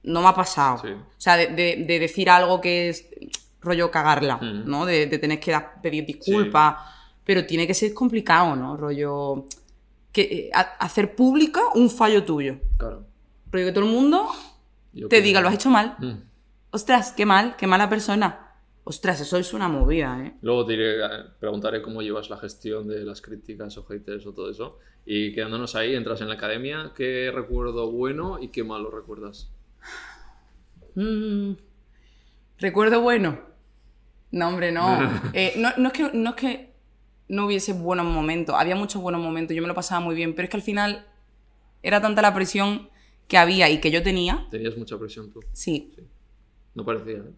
no me ha pasado. Sí. O sea, de, de- de decir algo que es rollo cagarla, Mm. ¿no? De, de tener que dar- pedir disculpas. Pero tiene que ser complicado, ¿no? Rollo... Que, eh, ha- hacer pública un fallo tuyo. Claro. Rollo que todo el mundo Yo te creo- diga, lo has hecho mal. Mm. Ostras, qué mal, qué mala persona. Ostras, eso es una movida, ¿eh? Luego te iré preguntaré cómo llevas la gestión de las críticas o haters o todo eso. Y quedándonos ahí, entras en la academia, ¿qué recuerdo bueno y qué malo recuerdas? Mm, ¿Recuerdo bueno? No, hombre, no. Eh, no, no es que, no es que no hubiese buenos momentos, había muchos buenos momentos, yo me lo pasaba muy bien, pero es que al final era tanta la presión que había y que yo tenía. Tenías mucha presión tú. Sí, No parecía. ¿eh?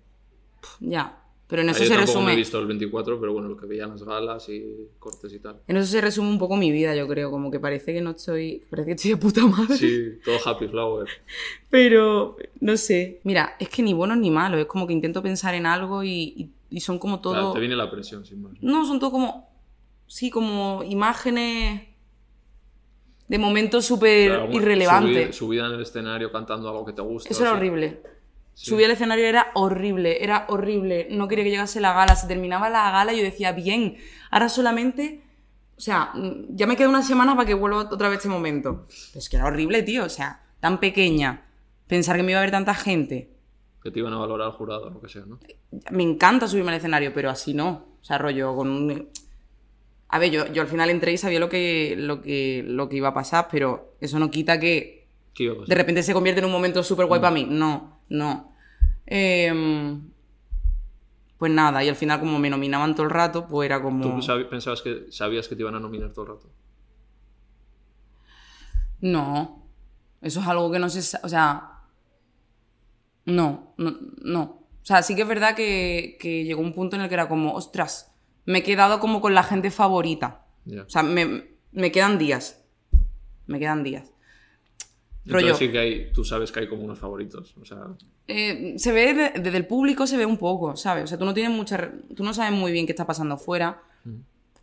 ya. Pero en Ah, eso se tampoco me he resume. visto el 24, pero bueno, lo que veía en las galas y cortes y tal. En eso se resume un poco mi vida, yo creo. Como que parece que no estoy. Parece que estoy de puta madre. Sí, todo happy flower. Pero, no sé. Mira, es que ni buenos ni malos. Es como que intento pensar en algo y, y- y son como todo. Claro, te viene la presión, sin más. No, son todo como. Sí, como imágenes de momentos súper bueno, irrelevantes. subir- Subida en el escenario cantando algo que te gusta. Eso era horrible. Sí. Al escenario era horrible, era horrible. No quería que llegase la gala. Se terminaba la gala y yo decía, bien, ahora solamente. O sea, mm, ya me queda una semana para que vuelva otra vez este momento. Pero es que era horrible, tío. O sea, tan pequeña. Pensar que me iba a ver tanta gente. Que te iban a valorar al jurado o lo que sea, ¿no? Me encanta subirme al escenario, pero así no. O sea, rollo con un... A ver, yo, yo al final entré y sabía lo que, lo, que, lo que iba a pasar, pero eso no quita que ¿Qué iba a pasar? de repente se convierte en un momento súper guay para mí. No, no. Em, pues nada, y al final como me nominaban todo el rato, pues era como... ¿Tú pensabas que sabías que te iban a nominar todo el rato? No, eso es algo que no se... O sea, no, no, no. O sea, sí que es verdad que, que llegó un punto en el que era como, ostras, me he quedado como con la gente favorita. Ya. O sea, me, me quedan días. Me quedan días. Rollo- sí que hay, tú sabes que hay como unos favoritos. O sea, Eh, se ve de- desde el público, se ve un poco, ¿sabes? O sea, tú no tienes mucha. Tú no sabes muy bien qué está pasando fuera,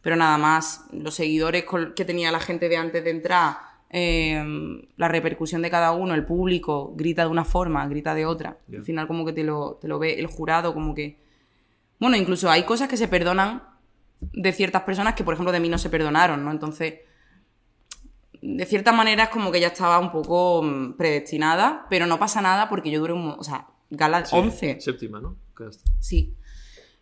pero nada más los seguidores que tenía la gente de antes de entrar, eh, la repercusión de cada uno, el público grita de una forma, grita de otra. Ya. Al final, como que te lo, te lo ve el jurado, como que. Bueno, incluso hay cosas que se perdonan de ciertas personas que, por ejemplo, de mí no se perdonaron, ¿no? Entonces de cierta manera es como que ya estaba un poco mm, predestinada, pero no pasa nada porque yo duré un... O sea, gala sí, 11. Séptima, ¿no? Sí.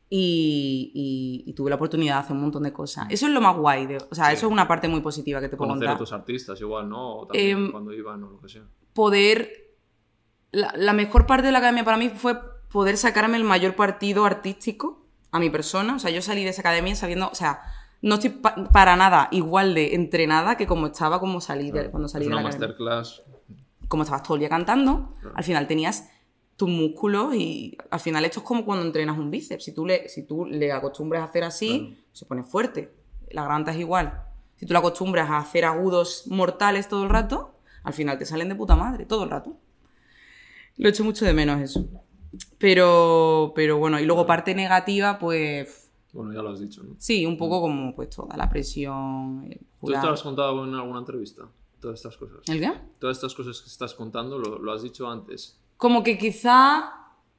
Y, y- y tuve la oportunidad de hacer un montón de cosas. Eso es lo más guay. de- o sea, Sí. eso es una parte muy positiva que te puedo Conocer a contar. tus artistas igual, ¿no? O también Em, cuando iban o lo que sea. Poder... La, la mejor parte de la academia para mí fue poder sacarme el mayor partido artístico a mi persona. O sea, yo salí de esa academia sabiendo... O sea, no estoy pa- para nada igual de entrenada que como estaba como salí de- cuando salí es de la una academia. masterclass. como estabas todo el día cantando, Claro. al final tenías tus músculos y al final esto es como cuando entrenas un bíceps. Si tú le, si tú le acostumbras a hacer así, Claro. se pone fuerte. La garganta es igual. Si tú le acostumbras a hacer agudos mortales todo el rato, al final te salen de puta madre, todo el rato. Lo echo mucho de menos eso. Pero, pero bueno, y luego parte negativa, pues Bueno, ya lo has dicho, ¿no? sí, un poco como pues toda la presión, el ¿Tú te lo has contado en alguna entrevista? Todas estas cosas. ¿El qué? Todas estas cosas que estás contando lo, lo has dicho antes. Como que quizá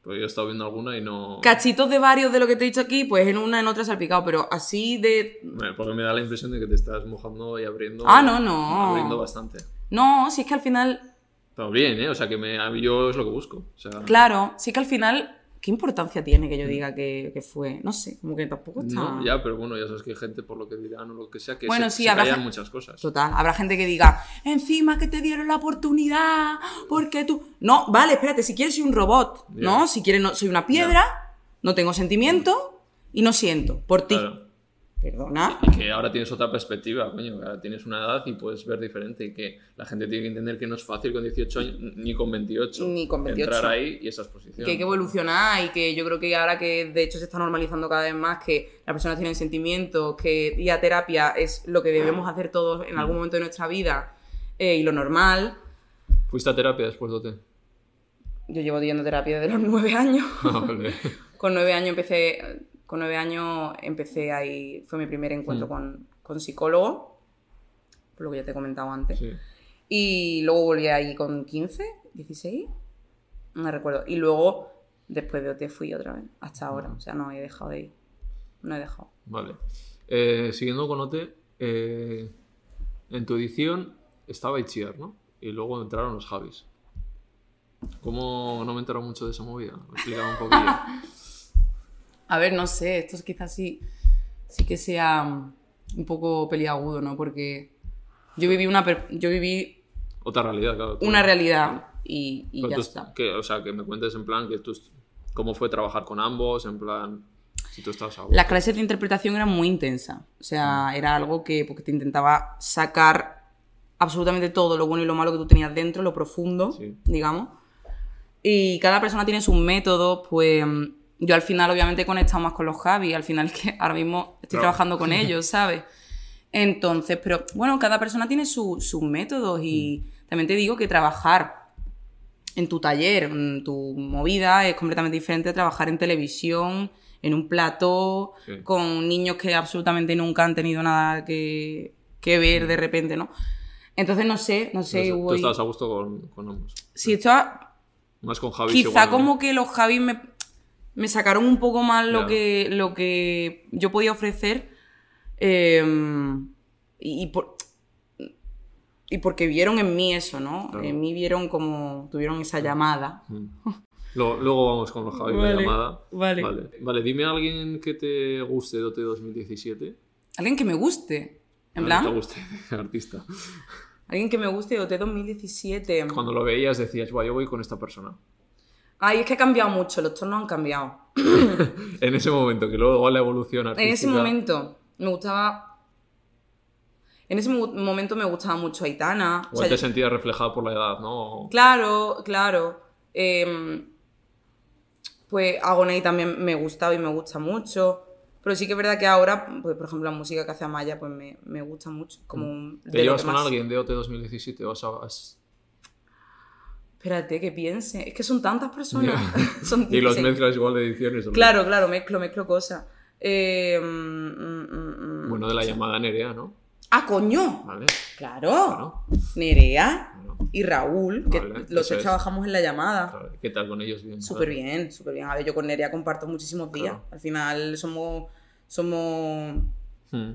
Porque yo he estado viendo alguna y no... Cachitos de varios de lo que te he dicho aquí, pues en una, en otra salpicado, pero así de. Bueno, Porque me da la impresión de que te estás mojando y abriendo... Ah, no, no. Abriendo bastante. No, si es que al final. Pero bien, ¿eh? O sea, que me, yo es lo que busco. O sea, Claro, sí que al final. ¿Qué importancia tiene que yo diga que, que fue? No sé, como que tampoco está. no, ya, pero bueno, ya sabes que hay gente por lo que dirán o lo que sea, que Bueno, se, sí, se habrá muchas cosas. Total, habrá gente que diga, encima que te dieron la oportunidad, porque tú. No, vale, espérate, si quieres soy un robot. ¿no? Si quieres no, soy una piedra, no tengo sentimiento y no siento por ti. Claro. Perdona. Y que ahora tienes otra perspectiva, coño, que ahora tienes una edad y puedes ver diferente y que la gente tiene que entender que no es fácil con 18 años, ni con 28, Ni con 28. entrar ahí y esa exposición. que hay que evolucionar y que yo creo que ahora que de hecho se está normalizando cada vez más que las personas tienen sentimientos, que ir a terapia es lo que debemos hacer todos en algún momento de nuestra vida eh, y lo normal. ¿Fuiste a terapia después de OT? Yo llevo yendo terapia desde los nueve años. Ah, vale. Con nueve años empecé, con nueve años empecé ahí, fue mi primer encuentro Mm. con, con psicólogo, por lo que ya te he comentado antes. Sí. Y luego volví ahí con 15, 16, no me recuerdo. Y luego, después de OT, fui otra vez, hasta ahora. O sea, no he dejado de ir. No he dejado. Vale. Eh, siguiendo con OT, eh, en tu edición estaba Itziar, ¿no? Y luego entraron los Javis. ¿Cómo no me entero mucho de esa movida? Explícame un poquillo. A ver, no sé, esto quizás sí, sí que sea un poco peliagudo, ¿no? Porque yo viví una, yo viví Otra realidad, claro. una realidad y, ya tú- está. que, o sea, que me cuentes en plan que tú, cómo fue trabajar con ambos, en plan, si tú estabas. Las clases de interpretación eran muy intensas. O sea, Mm. era algo que porque te intentaba sacar absolutamente todo lo bueno y lo malo que tú tenías dentro, lo profundo, Sí. digamos. Y cada persona tiene sus métodos, pues mm, yo al final obviamente he conectado más con los Javi, al final que ahora mismo estoy trabajando con ellos, ¿sabes? Entonces, pero bueno, cada persona tiene su- sus métodos y Mm. también te digo que trabajar en tu taller, en tu movida, es completamente diferente a trabajar en televisión, en un plató, Sí. con niños que absolutamente nunca han tenido nada que, que ver de repente, ¿no? Entonces, no sé, no sé, tú ahí- estabas a gusto con, con ambos. Si estaba, Más con Javi. Quizá como que los Javis me, me sacaron un poco más lo, que, lo que yo podía ofrecer. eh, y, y por- y porque vieron en mí eso, ¿no? Claro. En mí vieron como tuvieron esa llamada. Mm. Luego, luego vamos con los Javi, la Vale, llamada. vale. vale. Vale, dime a alguien que te guste de OT 2017. Alguien que me guste. En Alguien plan, que te guste, artista. alguien que me guste de OT 2017. Cuando lo veías decías, "Buah, yo voy con esta persona. Ay, es que ha cambiado mucho, los tonos han cambiado. En ese momento, que luego la evolución En artística... ese momento me gustaba. En ese mo- momento me gustaba mucho Aitana. O Igual sea, te yo- sentías reflejada por la edad, ¿no? Claro, claro. Em, pues Agoney también me gustaba y me gusta mucho. Pero sí que es verdad que ahora, pues, por ejemplo, la música que hace Amaya, pues me, me gusta mucho. Como un- ¿Te llevas con alguien de OT 2017? ¿O sabes? Espérate, que piense. Es que son tantas personas. son Y los 16. mezclas igual de ediciones. Claro, claro, mezclo, mezclo cosas. Eh, mm, mm, mm. Bueno, de la llamada Nerea, ¿no? ¡Ah, coño! Vale. Claro. Claro. Nerea Bueno, y Raúl, que Vale, los tres es. trabajamos en la llamada. claro. ¿Qué tal con ellos? Bien. Súper bien, súper bien. A ver, yo con Nerea comparto muchísimos días. Al final somos, somos Hmm.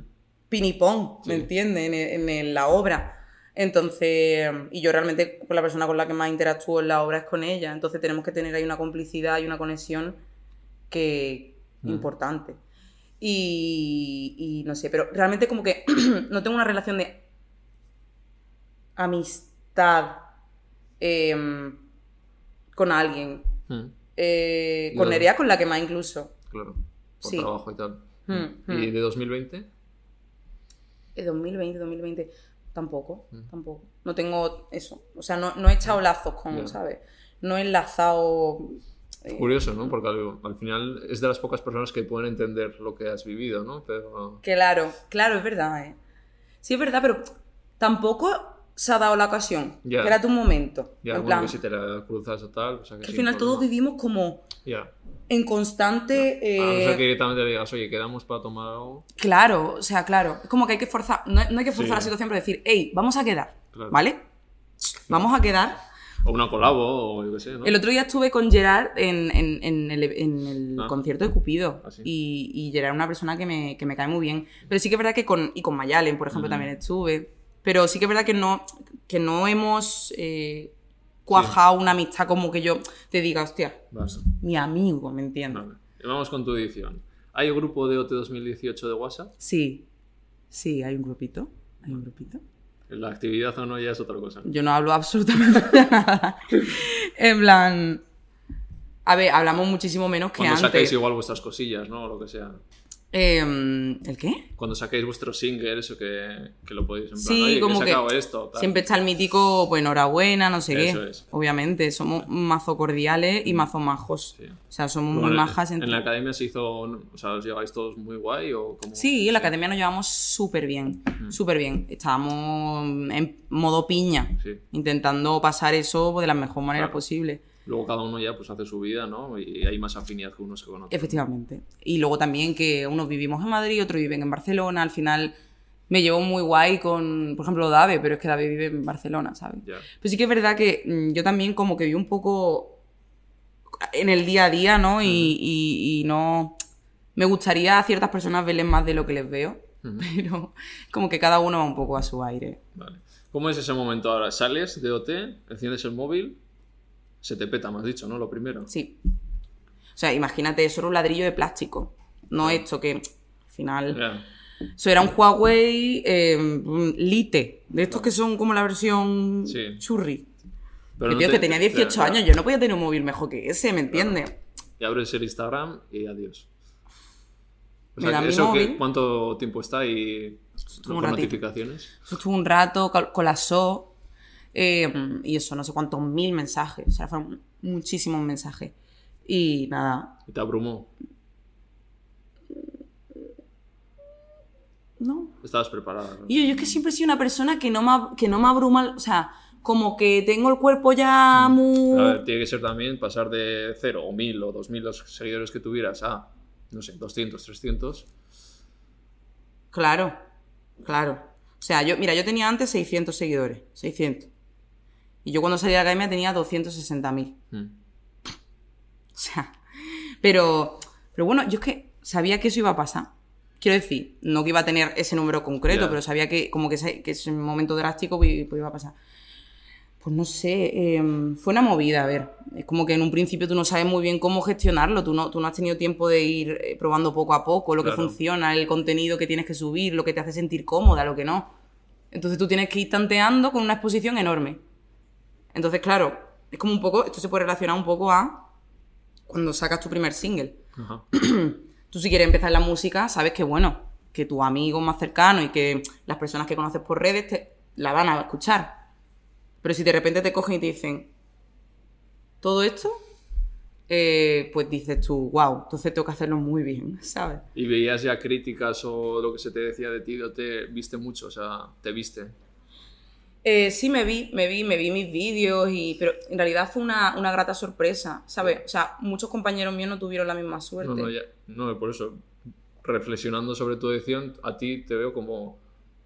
pinipón, ¿me Sí. entiendes? En, en- en la obra. Entonces, y yo realmente con la persona con la que más interactúo en la obra es con ella. Entonces tenemos que tener ahí una complicidad y una conexión que Mm. importante. Y, y no sé, pero realmente como que no tengo una relación de amistad em, con alguien. Eh, Y con Nerea, con la que más incluso. Claro. Por Sí. trabajo y tal. Hmm, ¿Y de 2020? De 2020, 2020, tampoco, Mm. tampoco. No tengo eso. O sea, no, no he echado lazos con, Ya. ¿sabes? No he enlazado. eh, Curioso, ¿no? Porque al, al final es de las pocas personas que pueden entender lo que has vivido, ¿no? Pero... Claro, claro, es verdad, ¿eh? Sí, es verdad, pero tampoco se ha dado la ocasión. Ya. Que era tu momento. Ya, en bueno, plan, que si te la cruzas o tal... O sea, que que al final todos problema. vivimos como Ya. En constante. A no eh, ser que directamente digas, oye, quedamos para tomar algo... Claro, o sea, claro. Es como que hay que forzar. No, no hay que forzar Sí. la situación, pero decir, hey, vamos a quedar. Claro. ¿Vale? Vamos a quedar. O una colabo, o yo qué sé, ¿no? El otro día estuve con Gerard en, en- en el, en el Ah. concierto de Cupido. Ah, sí. y, y Gerard es una persona que me, que me cae muy bien. Pero sí que es verdad que con. Y con Mayalen, por ejemplo, Mm. también estuve. Pero sí que es verdad que no, que no hemos eh, cuajado una amistad como que yo te diga, hostia, mi amigo, ¿me entiendes? Vale. Vamos con tu edición. ¿Hay un grupo de OT 2018 de WhatsApp? Sí. Sí, hay un grupito. Hay un grupito. La actividad o no ya es otra cosa. Yo no hablo absolutamente de nada. en plan. A ver, hablamos muchísimo menos que Cuando antes. saquéis igual vuestras cosillas, ¿no? O lo que sea. Em, ¿El qué? Cuando saquéis vuestro single, eso que, que lo podéis en plan, Sí, oye, que como que sacado esto, tal. Siempre está el mítico, pues enhorabuena, no sé Eso qué. es. Obviamente, somos mazo cordiales y mazo majos. Sí. O sea, somos Bueno, muy en- majas en, entre... la academia se hizo, o sea, os lleváis todos muy guay o cómo? Sí, en la academia nos llevamos súper bien, súper bien. Estábamos en modo piña, Sí. intentando pasar eso de la mejor manera Claro. posible. Luego cada uno ya pues hace su vida, ¿no? Y hay más afinidad que unos que con otros. Efectivamente. Y luego también que unos vivimos en Madrid, otros viven en Barcelona. Al final me llevo muy guay con, por ejemplo, Dave, pero es que Dave vive en Barcelona, ¿sabes? Ya. Pero sí que es verdad que mm, yo también como que vi un poco en el día a día, ¿no? Y, y- y no... Me gustaría a ciertas personas verles más de lo que les veo, pero como que cada uno va un poco a su aire. Vale. ¿Cómo es ese momento ahora? ¿Sales de OT, enciendes el móvil Se te peta, me has dicho, ¿no? Lo primero. Sí. O sea, imagínate, eso era un ladrillo de plástico. No esto que al final. Eso era un Huawei eh, un Lite, de estos que son como la versión Sí. churri. Pero que no tío, te- que tenía 18 ya, ya. años, yo no podía tener un móvil mejor que ese, ¿me entiendes? Y abres el Instagram y adiós. O sea, Mira, ¿eso qué- móvil- cuánto tiempo está y con notificaciones? Eso estuvo un rato, col- colapsó. Eh, y eso, no sé cuántos mil mensajes. O sea, fueron muchísimos mensajes. Y nada, Y te abrumó. no. Estabas preparada. ¿no? Y yo, yo es que siempre he sido una persona que no me, que no me abruma. O sea, como que tengo el cuerpo ya muy. A ver, tiene que ser también pasar de 0 o 1000 o 2000 los seguidores que tuvieras a, no sé, 200, 300. Claro, claro. O sea, yo, mira, yo tenía antes 600 seguidores. 600. Y yo cuando salí de la academia tenía 260.000. Mm. O sea, pero, pero bueno, yo es que sabía que eso iba a pasar. Quiero decir, no que iba a tener ese número concreto, pero sabía que como que ese, que ese momento drástico pues, pues iba a pasar. Pues no sé, em, fue una movida, a ver. Es como que en un principio tú no sabes muy bien cómo gestionarlo, tú no, tú no has tenido tiempo de ir eh, probando poco a poco lo que funciona, el contenido que tienes que subir, lo que te hace sentir cómoda, lo que no. Entonces tú tienes que ir tanteando con una exposición enorme. Entonces, claro, es como un poco, esto se puede relacionar un poco a cuando sacas tu primer single. Ajá. Tú si quieres empezar la música, sabes que bueno, que tus amigos más cercanos y que las personas que conoces por redes te, la van a escuchar. Pero si de repente te cogen y te dicen todo esto, eh, pues dices tú, wow, entonces tengo que hacerlo muy bien, ¿sabes? ¿Y veías ya críticas o lo que se te decía de ti o te viste mucho? O sea, te viste. Eh, sí, me vi, me vi, me vi mis vídeos, y, pero en realidad fue una, una grata sorpresa, ¿sabes? O sea, muchos compañeros míos no tuvieron la misma suerte. No, no, ya, no, por eso, reflexionando sobre tu edición, a ti te veo como...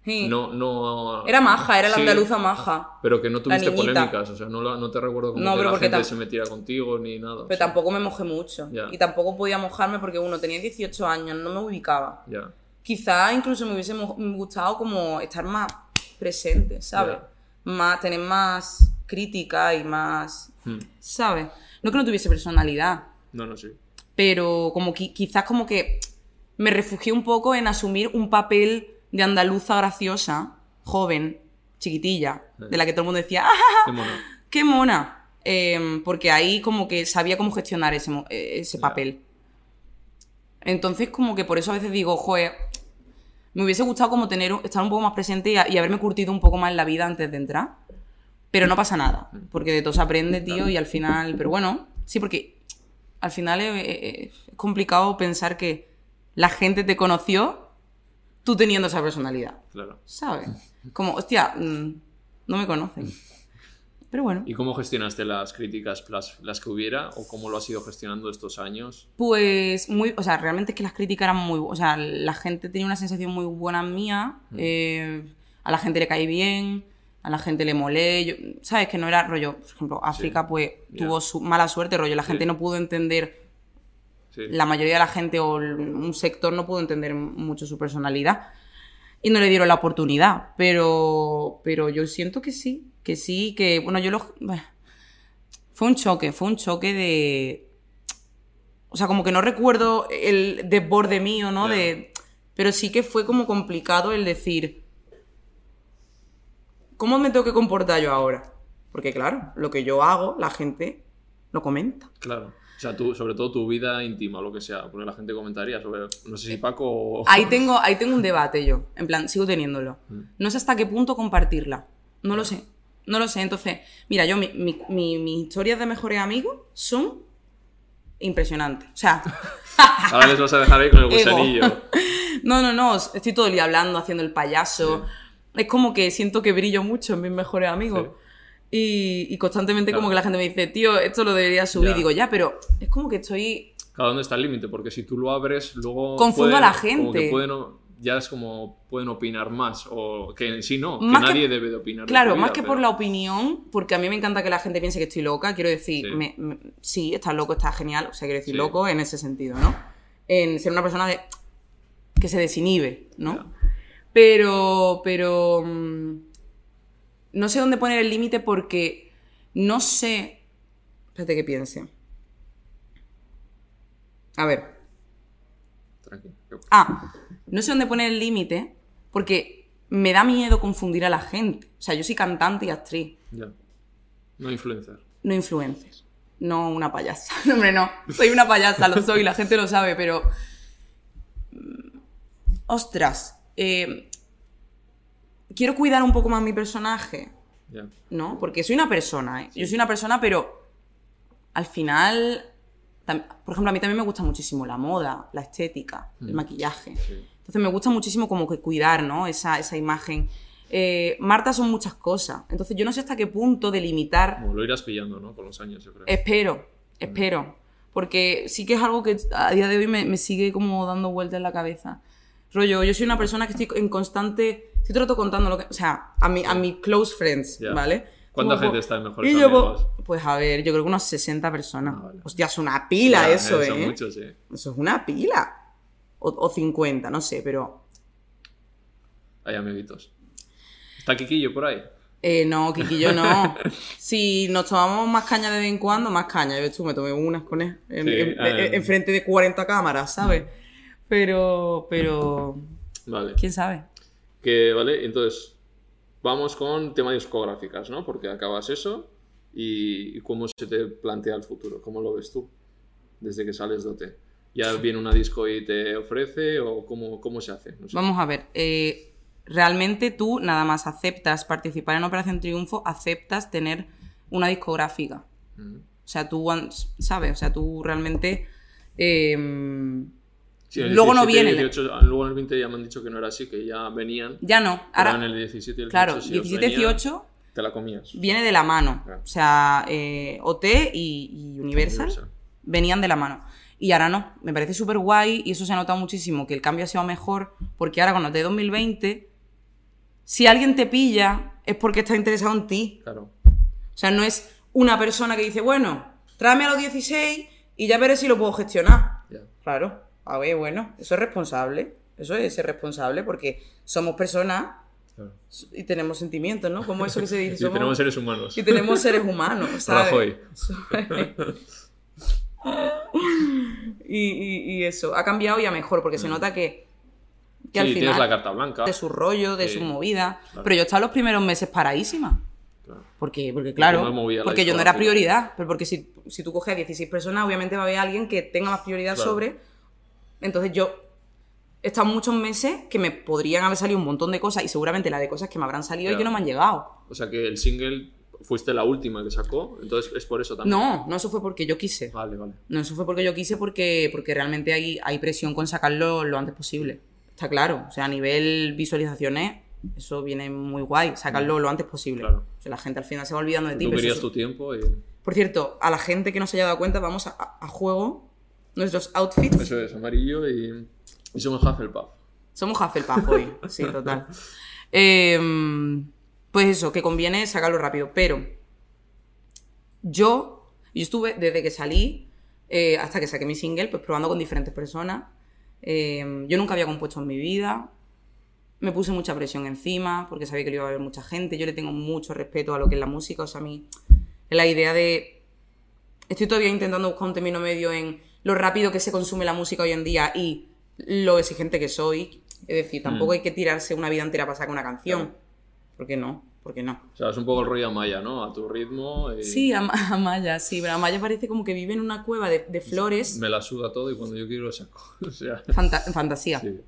Sí. No, no... Era maja, era la Sí, andaluza maja. Pero que no tuviste polémicas, o sea, no, la- no te recuerdo como No, que la gente tam- se metiera contigo ni nada. o Pero sea, tampoco me mojé mucho. Ya. Y tampoco podía mojarme porque uno tenía 18 años, no me ubicaba. Ya, Quizá incluso me hubiese gustado como estar más presente, ¿sabes? Más, tener más crítica y más, Hmm. ¿sabes? No que no tuviese personalidad, No, no, sí. pero como qui- quizás como que me refugié un poco en asumir un papel de andaluza graciosa, joven, chiquitilla, de la que todo el mundo decía, ¡ah, Qué mono. qué mona! Em, porque ahí como que sabía cómo gestionar ese, eh, ese papel. Entonces como que por eso a veces digo, joder, me hubiese gustado como tener, estar un poco más presente y, a- y haberme curtido un poco más en la vida antes de entrar. Pero no pasa nada, porque de todo se aprende, tío, y al final, pero bueno, sí, porque al final es, es- es complicado pensar que la gente te conoció tú teniendo esa personalidad, Claro. ¿sabes? Como, hostia, mm, no me conocen. Pero bueno. ¿Y cómo gestionaste las críticas, las, las que hubiera, o cómo lo has ido gestionando estos años? Pues muy, o sea, realmente es que las críticas eran muy, o sea, la gente tenía una sensación muy buena mía, eh, a la gente le caí bien, a la gente le molé, yo- sabes que no era rollo, por ejemplo, África pues ya. tuvo su mala suerte, rollo, la gente Sí. no pudo entender, Sí. la mayoría de la gente o un sector no pudo entender mucho su personalidad y no le dieron la oportunidad, pero, pero yo siento que sí, que sí, que, bueno, yo lo... Fue un choque, fue un choque de... O sea, como que no recuerdo el desborde mío, ¿no? De, pero sí que fue como complicado el decir, ¿cómo me tengo que comportar yo ahora? Porque claro, lo que yo hago, la gente lo comenta. Claro. O sea, tú, sobre todo tu vida íntima o lo que sea, porque la gente comentaría sobre, no sé si Paco o... Ahí tengo, ahí tengo un debate yo, en plan, sigo teniéndolo. Mm. No sé hasta qué punto compartirla. No lo sé. No lo sé. Entonces, mira, yo, mi, mi- mi- mis historias de mejores amigos son impresionantes. O sea, Ahora les vas a dejar ahí con el Ego. gusanillo. no, no, no, estoy todo el día hablando, haciendo el payaso. Es como que siento que brillo mucho en mis mejores amigos. Y, y constantemente Claro. como que la gente me dice, tío, esto lo debería subir. Ya. Digo, ya, pero es como que estoy Claro, ¿dónde está el límite? Porque si tú lo abres, luego... Confundo a la como gente. que pueden, ya es como pueden opinar más, o que en sí no, que Más que- nadie debe de opinar. de Claro, más vida, que pero- por la opinión, porque a mí me encanta que la gente piense que estoy loca, quiero decir, Sí. me- me- sí, estás loco, está genial, o sea, quiero decir Sí. loco en ese sentido, ¿no? En ser una persona de- que se desinhibe, ¿no? Pero, pero, mm, no sé dónde poner el límite porque no sé Espérate que piense. A ver. Tranquilo. Ah, no sé dónde poner el límite porque me da miedo confundir a la gente. O sea, yo soy cantante y actriz, Ya. No influencer. no influencer. No una payasa. No, hombre, no. Soy una payasa, lo soy, la gente lo sabe, pero... mm, Ostras. eh, Quiero cuidar un poco más mi personaje. Ya. ¿no? Porque soy una persona, ¿eh? Yo soy una persona, pero al final, por ejemplo, a mí también me gusta muchísimo la moda, la estética, el maquillaje. Sí. Entonces me gusta muchísimo como que cuidar, ¿no? Esa, esa imagen. Eh, Marta son muchas cosas. Entonces yo no sé hasta qué punto delimitar. Como lo irás pillando, ¿no? Con los años, yo creo. Espero, espero. Porque sí que es algo que a día de hoy me, me sigue como dando vueltas en la cabeza. Rollo, yo soy una persona que estoy en constante... Estoy todo el rato contando lo que... O sea, a, mi, a mis close friends. ¿vale? ¿Cuánta Como, gente pues, está en Mejores y yo, Amigos? pues, pues, a ver, yo creo que unas 60 personas. Ah, vale. Hostia, es una pila Ya, eso, ¿eh? Son muchos, sí. Eso es una pila. O, o 50, no sé, pero... Hay amiguitos. ¿Está Kikillo por ahí? Eh, no, Kikillo no. si nos tomamos más caña de vez en cuando, más caña. Yo tú me tomé unas con él. En, Sí, en- en- en frente de 40 cámaras, ¿sabes? Pero, pero... Vale. ¿Quién sabe? Que, vale, entonces, vamos con temas discográficas, ¿no? Porque acabas eso y, y cómo se te plantea el futuro, cómo lo ves tú desde que sales de OT. ¿Ya viene una disco y te ofrece o cómo, cómo se hace? No sé. Vamos a ver. eh, realmente tú nada más aceptas participar en Operación Triunfo, aceptas tener una discográfica. O sea, tú, ¿sabes? O sea, tú realmente... eh, Sí, en el luego no 17, viene. 18, ah, luego en el 20 ya me han dicho que no era así, que ya venían. ya no. Ahora en el 17 y el claro, 18 sí os 17, venía, 18 Te la comías. viene de la mano. Claro. O sea, eh, OT y, y Universal, Universal. venían de la mano. Y ahora no. Me parece súper guay y eso se ha notado muchísimo, que el cambio ha sido mejor, porque ahora con OT 2020, si alguien te pilla, es porque está interesado en ti. Claro. O sea, no es una persona que dice, bueno, tráeme a los 16 y ya veré si lo puedo gestionar. Claro. A ver, bueno, eso es responsable. Eso es ser responsable porque somos personas claro. y tenemos sentimientos, ¿no? Como eso que se dice. Y somos- tenemos seres humanos. y tenemos seres humanos, ¿sabes? Rajoy. y, y- y eso, ha cambiado y a mejor, porque se nota que, que al Mm. sí, final la carta blanca. de su rollo, de Sí. su movida. Claro. Pero yo estaba los primeros meses paradísima. Claro. Porque, porque claro, no porque yo no era prioridad. Pero porque si, si tú coges a 16 personas, obviamente va a haber alguien que tenga más prioridad Claro. sobre. Entonces yo he estado muchos meses que me podrían haber salido un montón de cosas y seguramente la de cosas que me habrán salido y que no me han llegado. O sea que el single fuiste la última que sacó, entonces es por eso también. No, no, eso fue porque yo quise. Vale, vale. No, eso fue porque yo quise porque, porque realmente hay, hay presión con sacarlo lo antes posible. Está claro. O sea, a nivel visualizaciones, eso viene muy guay. Sacarlo lo antes posible. Claro. O sea, la gente al final se va olvidando de ti. Tú pero querías eso- tu tiempo y Por cierto, a la gente que no se haya dado cuenta, vamos a, a- juego nuestros outfits. eso es amarillo y, y somos Hufflepuff. Somos Hufflepuff hoy. Sí, total. Em, pues eso, que conviene sacarlo rápido. Pero yo, yo estuve desde que salí eh, hasta que saqué mi single, pues probando con diferentes personas. Em, yo nunca había compuesto en mi vida. Me puse mucha presión encima porque sabía que lo iba a ver mucha gente. Yo le tengo mucho respeto a lo que es la música. O sea, a mí la idea de... Estoy todavía intentando buscar un término medio en lo rápido que se consume la música hoy en día y lo exigente que soy. Es decir, tampoco Mm. hay que tirarse una vida entera para sacar una canción. Claro. ¿Por qué no? ¿Por qué no? O sea, es un poco el rollo Amaya, ¿no? A tu ritmo. y Sí, Am- Amaya, sí, pero Amaya parece como que vive en una cueva de, de flores. Me la suda todo y cuando yo quiero lo saco. o sea, Fanta- fantasía. sí.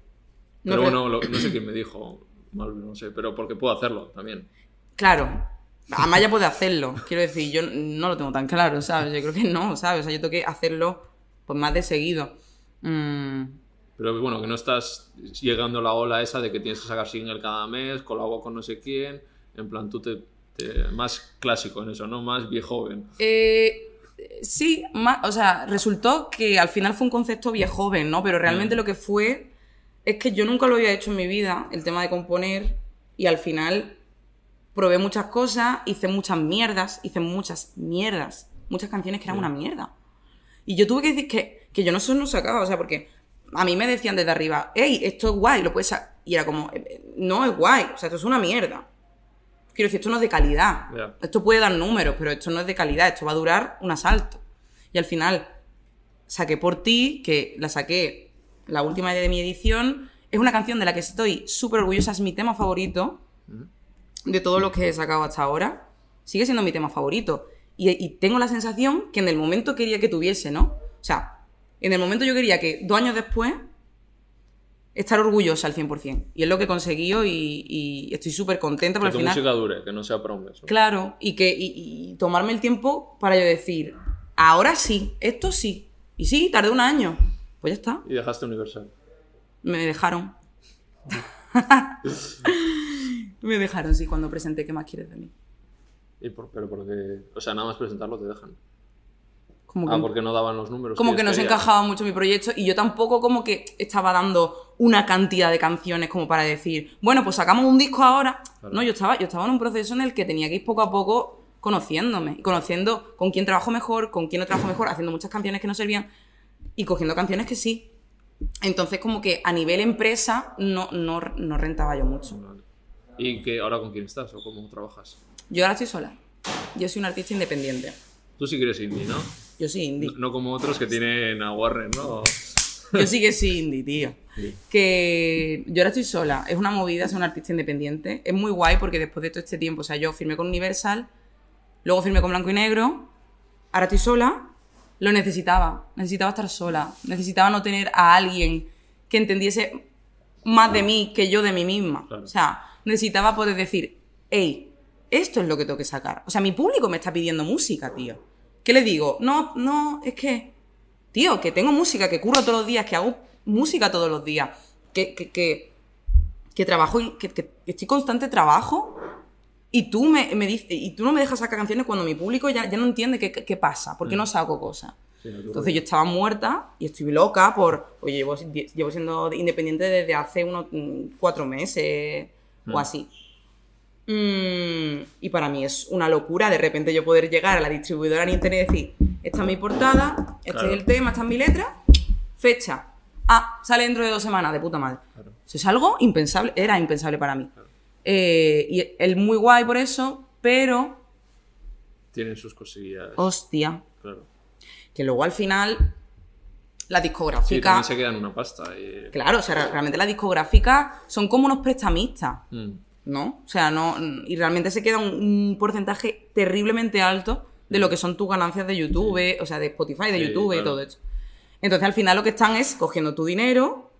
Pero bueno, lo- no sé quién me dijo. Mal, no sé, pero porque puedo hacerlo también. Claro. Amaya puede hacerlo. Quiero decir, yo no lo tengo tan claro, ¿sabes? Yo creo que no, ¿sabes? O sea, yo tengo que hacerlo pues más de seguido. Mm, Pero bueno, que no estás llegando a la ola esa de que tienes que sacar single cada mes, colabo con no sé quién. En plan, tú te, te- más clásico en eso, ¿no? Más viejoven. Eh, sí, ma- o sea, resultó que al final fue un concepto viejoven, ¿no? Pero realmente Mm. lo que fue es que yo nunca lo había hecho en mi vida, el tema de componer, y al final probé muchas cosas, hice muchas mierdas, hice muchas mierdas, muchas canciones que eran una mierda. Y yo tuve que decir que, que yo no solo no sacaba, o sea, porque a mí me decían desde arriba, hey, esto es guay, lo puedes sacar. Y era como, "Eh, no es guay, o sea, esto es una mierda. Quiero decir, esto no es de calidad. Esto puede dar números, pero esto no es de calidad. Esto va a durar un asalto. Y al final, saqué por ti, que la saqué la última de mi edición. Es una canción de la que estoy súper orgullosa. Es mi tema favorito de todo lo que he sacado hasta ahora. Sigue siendo mi tema favorito. Y, y tengo la sensación que en el momento quería que tuviese, ¿no? O sea, en el momento yo quería que dos años después estar orgullosa al 100%. Y es lo que he conseguido y, y estoy súper contenta Que porque tu final... música dure, que no sea promes. Claro, y que y, y tomarme el tiempo para yo decir, ahora sí, esto sí. Y sí, tardé un año. Pues ya está, Y dejaste Universal. me dejaron. me dejaron, sí, cuando presenté ¿Qué más quieres de mí? Y por, pero porque. O sea, nada más presentarlo te dejan. Como que, Ah, porque no daban los números. como que no se encajaba mucho mi proyecto y yo tampoco como que estaba dando una cantidad de canciones como para decir, bueno, pues sacamos un disco ahora. Claro. No, yo estaba, yo estaba en un proceso en el que tenía que ir poco a poco conociéndome y conociendo con quién trabajo mejor, con quién no trabajo mejor, haciendo muchas canciones que no servían y cogiendo canciones que sí. Entonces como que a nivel empresa no, no, no rentaba yo mucho. Vale. ¿Y que ahora con quién estás o cómo trabajas? Yo ahora estoy sola. Yo soy una artista independiente. Tú sí que eres indie, ¿no? Yo soy indie. No como otros que tienen a Warren, ¿no? Yo sí que soy indie, tío. Sí. Que yo ahora estoy sola. Es una movida ser una artista independiente. Es muy guay porque después de todo este tiempo, o sea, yo firmé con Universal, luego firmé con Blanco y Negro, ahora estoy sola. Lo necesitaba. Necesitaba estar sola. Necesitaba no tener a alguien que entendiese más de mí que yo de mí misma. Claro. O sea, necesitaba poder decir, hey, esto es lo que tengo que sacar. O sea, mi público me está pidiendo música, tío. ¿Qué le digo? No, no, es que, tío, que tengo música, que curro todos los días, que hago música todos los días, que, que, que, que trabajo, que, que estoy en constante trabajo y tú me, me dices, y tú no me dejas sacar canciones cuando mi público ya, ya no entiende qué, qué- pasa, por qué no saco cosas. Sí, no, tú Entonces yo estaba muerta y estoy loca por, oye, llevo, llevo siendo independiente desde hace unos mm, cuatro meses Mm. o así. Mm, y para mí es una locura de repente yo poder llegar a la distribuidora en internet y decir, esta es mi portada, este Claro. es el tema, esta es mi letra, fecha. Ah, sale dentro de dos semanas, de puta madre. Claro. Eso es algo impensable, era impensable para mí. Eh, y el muy guay por eso, pero, Tienen sus cosillas. hostia, Claro. que luego al final la Sí, discográfica... también se quedan una pasta. Y... Claro, o sea, re- realmente las discográficas son como unos prestamistas, Mm. ¿No? O sea, no. Y realmente se queda un, un porcentaje terriblemente alto de lo que son tus ganancias de YouTube, o sea, de Spotify, de Sí, YouTube y todo esto. Entonces al final lo que están es cogiendo tu dinero,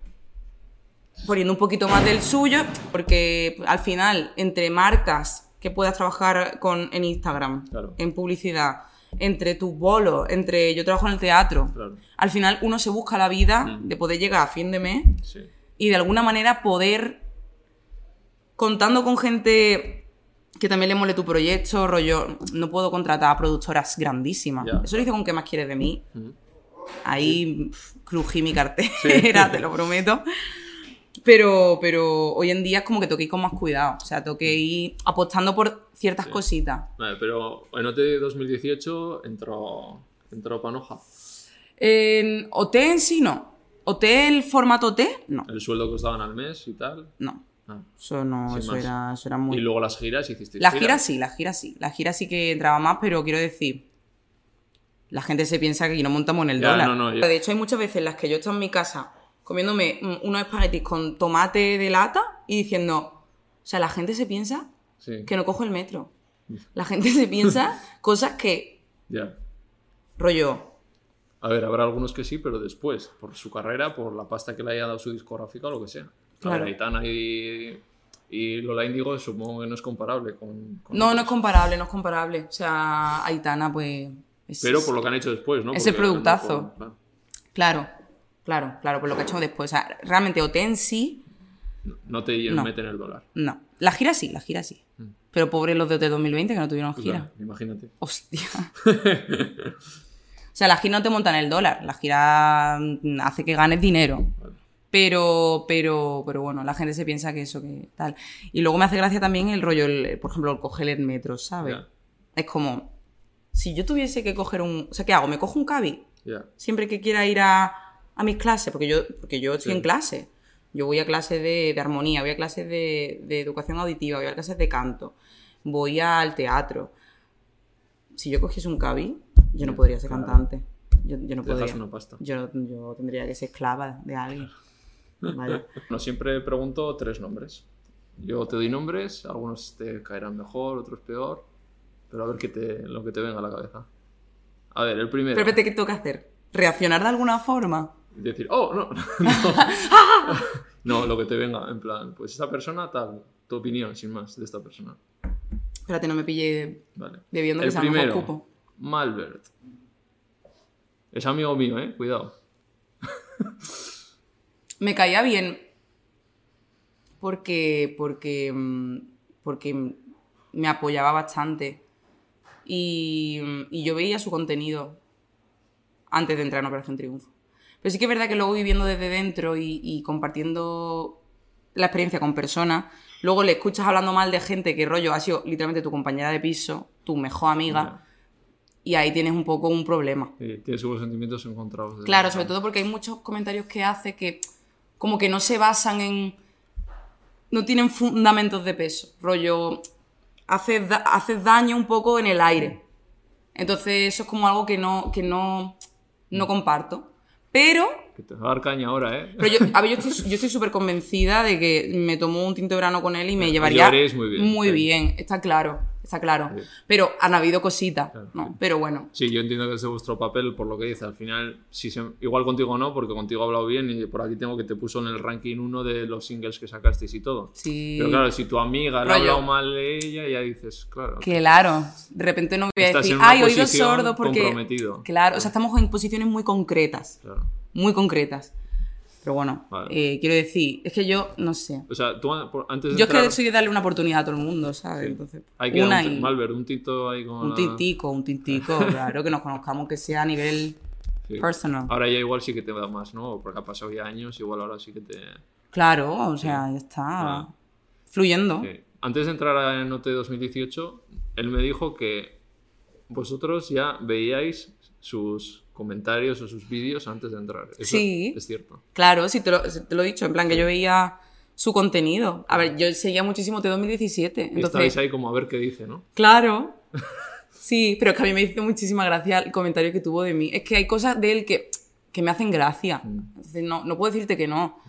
poniendo un poquito más del suyo, porque al final, entre marcas que puedas trabajar con en Instagram, Claro. en publicidad, entre tus bolos, entre yo trabajo en el teatro, Claro. al final uno se busca la vida Mm. de poder llegar a fin de mes Sí. y de alguna manera poder, contando con gente que también le mole tu proyecto, rollo, no puedo contratar a productoras grandísimas. Eso lo hice con ¿Qué más quieres de mí? Mm. Ahí crují mi cartera, te lo prometo. Pero, pero hoy en día es como que ir con más cuidado. O sea, ir apostando por ciertas Sí. cositas. Vale, pero en OT 2018 entró, entró Panoja. En OT en sí, no. ¿Hotel formato T? No. El sueldo que os daban al mes y tal. No. Ah. Eso no, eso era, eso era muy. Y luego las giras hicisteis. Las giras sí, las giras sí. Las giras sí que entraba más, pero quiero decir. La gente se piensa que aquí no montamos en el Ya, dólar. no, no, ya. De hecho, hay muchas veces en las que yo estoy en mi casa comiéndome unos espaguetis con tomate de lata y diciendo. O sea, la gente se piensa Sí. que no cojo el metro. La gente se piensa cosas que. Ya. rollo. A ver, habrá algunos que sí, pero después, por su carrera, por la pasta que le haya dado su discográfica o lo que sea. A Claro. ver, Aitana y, y Lola Indigo supongo que no es comparable con... con No, no es comparable, no es comparable. O sea, Aitana, pues. es- Pero por lo que han hecho después, ¿no? Ese Porque, productazo. claro, Claro, claro, por lo que he hecho después. O sea, realmente OT en sí. no te No. meten el dólar. No. La gira sí, la gira sí. Mm. Pero pobres los de OT 2020 que no tuvieron Pues gira. imagínate. Hostia. o sea, la gira no te monta en el dólar. La gira hace que ganes dinero. Vale. Pero, pero, pero bueno, la gente se piensa que eso, que tal. Y luego me hace gracia también el rollo, el- por ejemplo, el coger el metro, ¿sabes? Es como, si yo tuviese que coger un... O sea, ¿qué hago? ¿Me cojo un cabi? Siempre que quiera ir a, a mis clases, porque yo, porque yo estoy Sí. en clase. Yo voy a clases de, de armonía, voy a clases de, de educación auditiva, voy a clases de canto, voy al teatro. Si yo cogiese un cabi, yo no podría ser claro. cantante. Yo, yo no Te podría. una pasta. Yo, yo tendría que ser esclava de alguien. Vaya. Bueno, siempre pregunto tres nombres. Yo te doy nombres, algunos te caerán mejor, otros peor, pero a ver qué te, lo que te venga a la cabeza. A ver, el primero. Pero ¿qué tengo que hacer? ¿Reaccionar de alguna forma? Decir, oh, no, no. No, lo que te venga, en plan, pues esta persona, tal, tu opinión, sin más, de esta persona. Espérate, no me pille Vale. bebiendo El que primero, cupo. Malbert. Es amigo mío, eh, cuidado. Me caía bien porque, porque, mm, porque me apoyaba bastante y, y yo veía su contenido antes de entrar en Operación Triunfo. Pero sí que es verdad que luego viviendo desde dentro y, y compartiendo la experiencia con personas, luego le escuchas hablando mal de gente que rollo ha sido literalmente tu compañera de piso, tu mejor amiga, y ahí tienes un poco un problema. Sí, tiene sus sentimientos encontrados. de- Claro, sobre todo porque hay muchos comentarios que hace que como que no se basan en... no tienen fundamentos de peso. Rollo, haces, da- haces daño un poco en el aire. Entonces eso es como algo que no, que no, no comparto. Pero, Que te va a dar caña ahora, eh. pero yo, a ver, yo estoy súper convencida de que me tomó un tinto de verano con él y me llevaría muy bien, muy bien, está claro, está claro. Sí. Pero han habido cositas, Claro, ¿no? sí. Pero bueno, Sí, yo entiendo que es de vuestro papel por lo que dice. Al final, si se- igual contigo no, porque contigo he hablado bien y por aquí tengo que te puso en el ranking uno de los singles que sacasteis y todo. sí... Pero claro, si tu amiga le ha hablado mal de ella, ya dices, claro. Claro, de repente no voy a decir, ay, oído sordo porque... comprometido. Claro, o sea, estamos en posiciones muy concretas, Claro. muy concretas. Pero bueno, Vale. eh, quiero decir, es que yo, no sé. O sea, tú a- antes de Yo es entrar, que soy de darle una oportunidad a todo el mundo, ¿sabes? Sí. Entonces, hay que una un. Malver, un tito ahí con Un la- tintico, un tintico, claro, que nos conozcamos, que sea a nivel Sí. personal. Ahora ya igual sí que te da más, ¿no? Porque ha pasado ya años, igual ahora sí que te... Claro, o sea, ya está. Ah. Fluyendo. Antes de entrar en Note 2018, él me dijo que vosotros ya veíais sus comentarios o sus vídeos antes de entrar. Eso Sí. Es cierto. Claro, sí te, lo, te lo he dicho, en plan que yo veía su contenido. A ver, yo seguía muchísimo T2017, Y entonces... estáis ahí como a ver qué dice, ¿no? Claro. Sí, pero es que a mí me hizo muchísima gracia el comentario que tuvo de mí. Es que hay cosas de él que, que me hacen gracia. Entonces, no, no puedo decirte que no.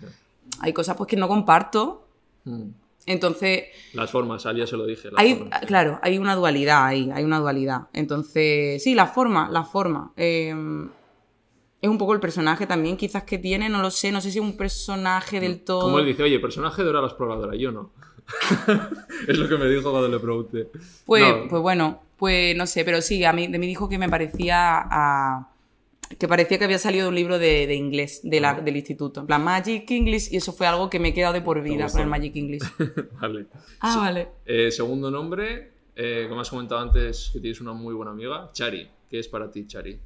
Hay cosas pues que no comparto. Mm. Entonces, Las formas, ya se lo dije. hay, formas. claro, hay una dualidad ahí, hay una dualidad. Entonces, sí, la forma, la forma. Eh, es un poco el personaje también, quizás que tiene, no lo sé, no sé si es un personaje del todo... Como él dice, oye, personaje de Hora la Exploradora, yo no. es lo que me dijo cuando le pregunté. Pues, No, pues bueno, pues no sé, pero sí, a mí, de mí dijo que me parecía a- que parecía que había salido de un libro de, de inglés de la- Ah. del instituto. En plan, Magic English, y eso fue algo que me he quedado de por vida con el Magic English. vale. Ah, vale. Eh, segundo nombre, eh, como has comentado antes, que tienes una muy buena amiga, Chari. ¿Qué es para ti, Chari?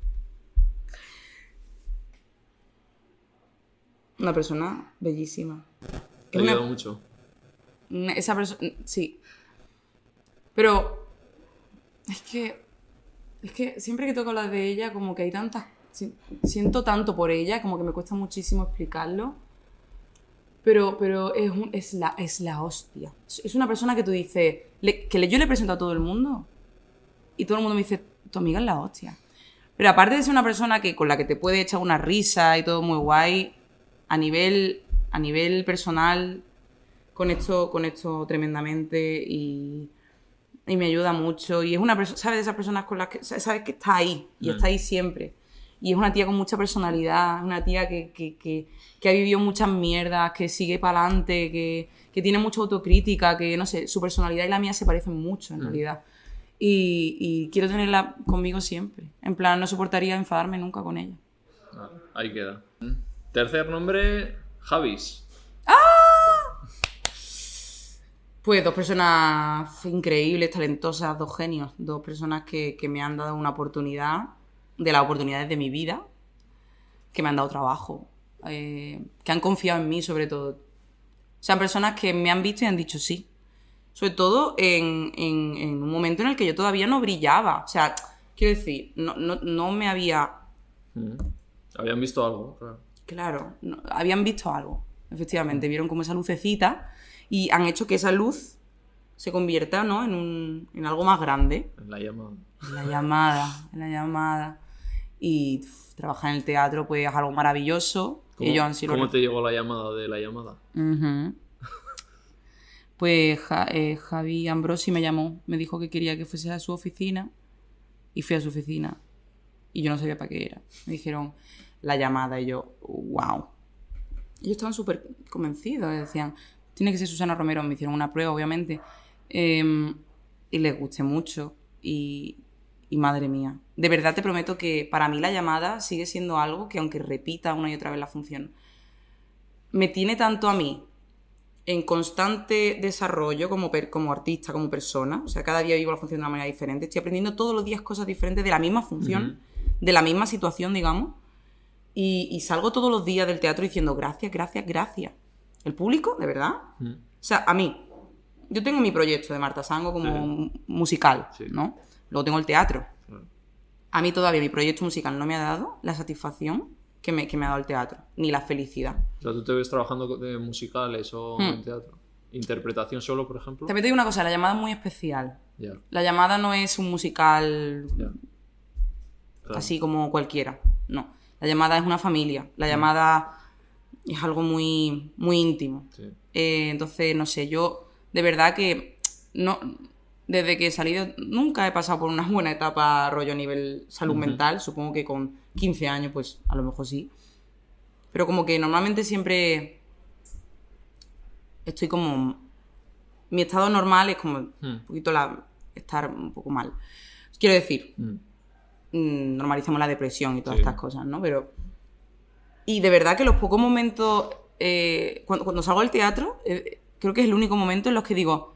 Una persona bellísima. Te ha una- ayudado mucho. Una- Esa persona, sí. Pero es que es que siempre que toco hablar de ella, como que hay tantas, si- siento tanto por ella, como que me cuesta muchísimo explicarlo. Pero, pero es, un- es, la, es la hostia. Es una persona que tú dices, le- que le- yo le presento a todo el mundo y todo el mundo me dice, tu amiga es la hostia. Pero aparte de ser una persona que, con la que te puede echar una risa y todo muy guay, a nivel, a nivel personal conecto, conecto tremendamente y, y me ayuda mucho. Y es una persona, ¿sabes? De esas personas con las que sa- sabes que está ahí y Mm. está ahí siempre. Y es una tía con mucha personalidad, una tía que, que, que, que ha vivido muchas mierdas, que sigue para adelante, que, que tiene mucha autocrítica, que no sé, su personalidad y la mía se parecen mucho en Mm. realidad. Y, y quiero tenerla conmigo siempre. En plan, no soportaría enfadarme nunca con ella. Vale, ahí queda. Tercer nombre, Javis. Pues dos personas increíbles, talentosas, dos genios, dos personas que, que me han dado una oportunidad, de las oportunidades de mi vida, que me han dado trabajo, eh, que han confiado en mí sobre todo. O sea, personas que me han visto y han dicho sí. Sobre todo en, en- en un momento en el que yo todavía no brillaba. O sea, quiero decir, no, no, no me había Mm. Habían visto algo, claro. Claro, no- habían visto algo, efectivamente, vieron como esa lucecita y han hecho que esa luz se convierta ¿no? en, un, en algo más grande. En la llamada. En la llamada, en la llamada. Y trabajar en el teatro pues es algo maravilloso. ¿Cómo, Ellos han sido cómo te llegó la llamada de la llamada? Pues Ja- eh, Javi Ambrosi me llamó, me dijo que quería que fuese a su oficina y fui a su oficina y yo no sabía para qué era. Me dijeron la llamada y yo, wow. Ellos estaban súper convencidos, decían, tiene que ser Susana Romero, me hicieron una prueba, obviamente, em, y les gusté mucho y, y madre mía, de verdad te prometo que para mí la llamada sigue siendo algo que aunque repita una y otra vez la función, me tiene tanto a mí en constante desarrollo como, per- como artista, como persona. O sea, cada día vivo la función de una manera diferente. Estoy aprendiendo todos los días cosas diferentes de la misma función, de la misma situación, digamos. Y, y salgo todos los días del teatro diciendo gracias, gracias, gracias. El público, de verdad. Mm. O sea, a mí, yo tengo mi proyecto de Marta Sango como mu- musical, Sí. ¿no? Luego tengo el teatro. Claro. A mí todavía mi proyecto musical no me ha dado la satisfacción que me, que me ha dado el teatro, ni la felicidad. O sea, tú te ves trabajando de musicales o Hmm. en teatro. ¿Interpretación solo, por ejemplo? También te digo una cosa, la llamada es muy especial. La llamada no es un musical. Claro. así como cualquiera. No. La llamada es una familia. La llamada es algo muy, muy íntimo. Sí. Eh, entonces, no sé, yo de verdad que no, desde que he salido nunca he pasado por una buena etapa rollo a nivel salud mental. Supongo que con 15 años, pues a lo mejor sí. Pero como que normalmente siempre estoy como... Mi estado normal es como Hmm. un poquito la, estar un poco mal. Quiero decir, Mm. mm, normalizamos la depresión y todas Sí. estas cosas, ¿no? Pero. Y de verdad que los pocos momentos. eh, cuando, cuando salgo del teatro, eh, creo que es el único momento en los que digo.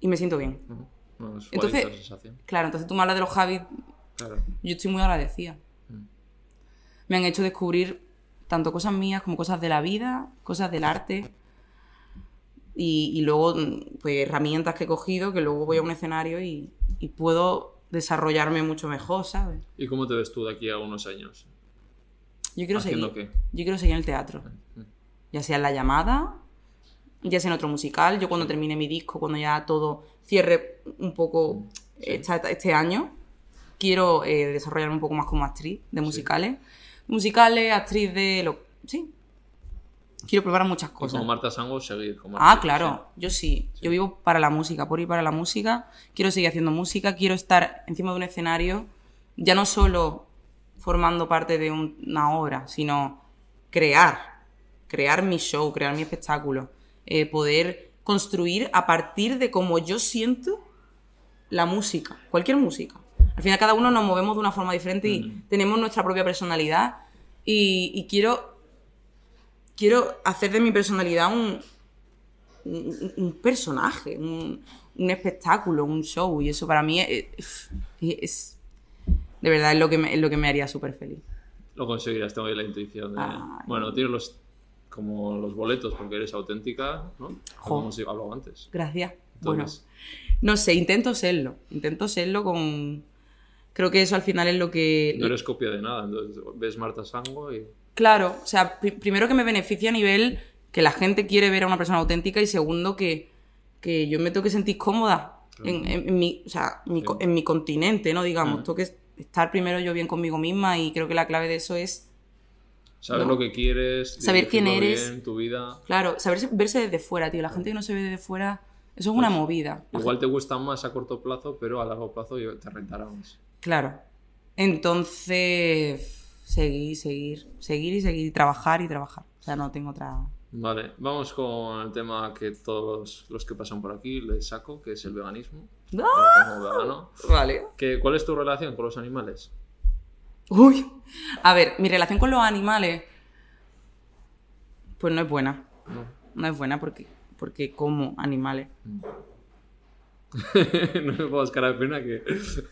Y me siento bien. Es Entonces- sensación. Claro, entonces tú me hablas de los Javis, Claro. yo estoy muy agradecida. Mm. Me han hecho descubrir tanto cosas mías como cosas de la vida, cosas del arte. Y, y luego, mm, pues, herramientas que he cogido que luego voy a un escenario y, y puedo desarrollarme mucho mejor, ¿sabes? ¿Y cómo te ves tú de aquí a unos años? Yo quiero ¿Haciendo seguir. qué? Yo quiero seguir en el teatro. Mm. Ya sea en la llamada, ya sea en otro musical. Yo cuando termine mi disco, cuando ya todo cierre un poco esta- este año, quiero eh, desarrollarme un poco más como actriz de musicales. Musicales, actriz de lo. Sí. Quiero probar muchas cosas. como Marta Sango, seguir como Ah, claro, yo sí. Yo vivo para la música, por ir para la música. Quiero seguir haciendo música, quiero estar encima de un escenario, ya no solo formando parte de un- una obra, sino crear, crear mi show, crear mi espectáculo, eh, poder construir a partir de cómo yo siento la música, cualquier música. Al final cada uno nos movemos de una forma diferente y Mm. tenemos nuestra propia personalidad y, y quiero, quiero hacer de mi personalidad un, un, un personaje, un, un espectáculo, un show y eso para mí es, es- es- de verdad es lo que me, es lo que me haría súper feliz. Lo conseguirás, tengo ahí la intuición. De... Ay. Bueno, tienes los, como los boletos porque eres auténtica, ¿no? Jo. Como hemos hablado antes. Gracias. Bueno, Entonces, no sé, intento serlo, intento serlo con... Creo que eso al final es lo que... no eres copia de nada. Entonces ves Marta Sango y. Claro, o sea, pri- primero que me beneficia a nivel que la gente quiere ver a una persona auténtica y segundo que, que yo me tengo que sentir cómoda en, en- en mi, o sea, mi Sí. en mi continente, ¿no? Digamos, Mm. tengo que estar primero yo bien conmigo misma y creo que la clave de eso es, Saber ¿No? lo que quieres, Saber quién eres. bien, tu vida. claro, saberse, verse desde fuera, tío. La gente que no se ve desde fuera, eso es una movida. La Igual te gusta más a corto plazo, pero a largo plazo te rentará más. Claro. Entonces, seguir, seguir, seguir y seguir, trabajar y trabajar. O sea, no tengo otra... Vale, vamos con el tema que todos los que pasan por aquí les saco, que es el veganismo. ¡Ah! Como vegano. Vale. ¿Qué- ¿Cuál es tu relación con los animales? Uy. A ver, mi relación con los animales, pues no es buena. No. No es buena porque, porque como animales. no me pongas cara de pena que...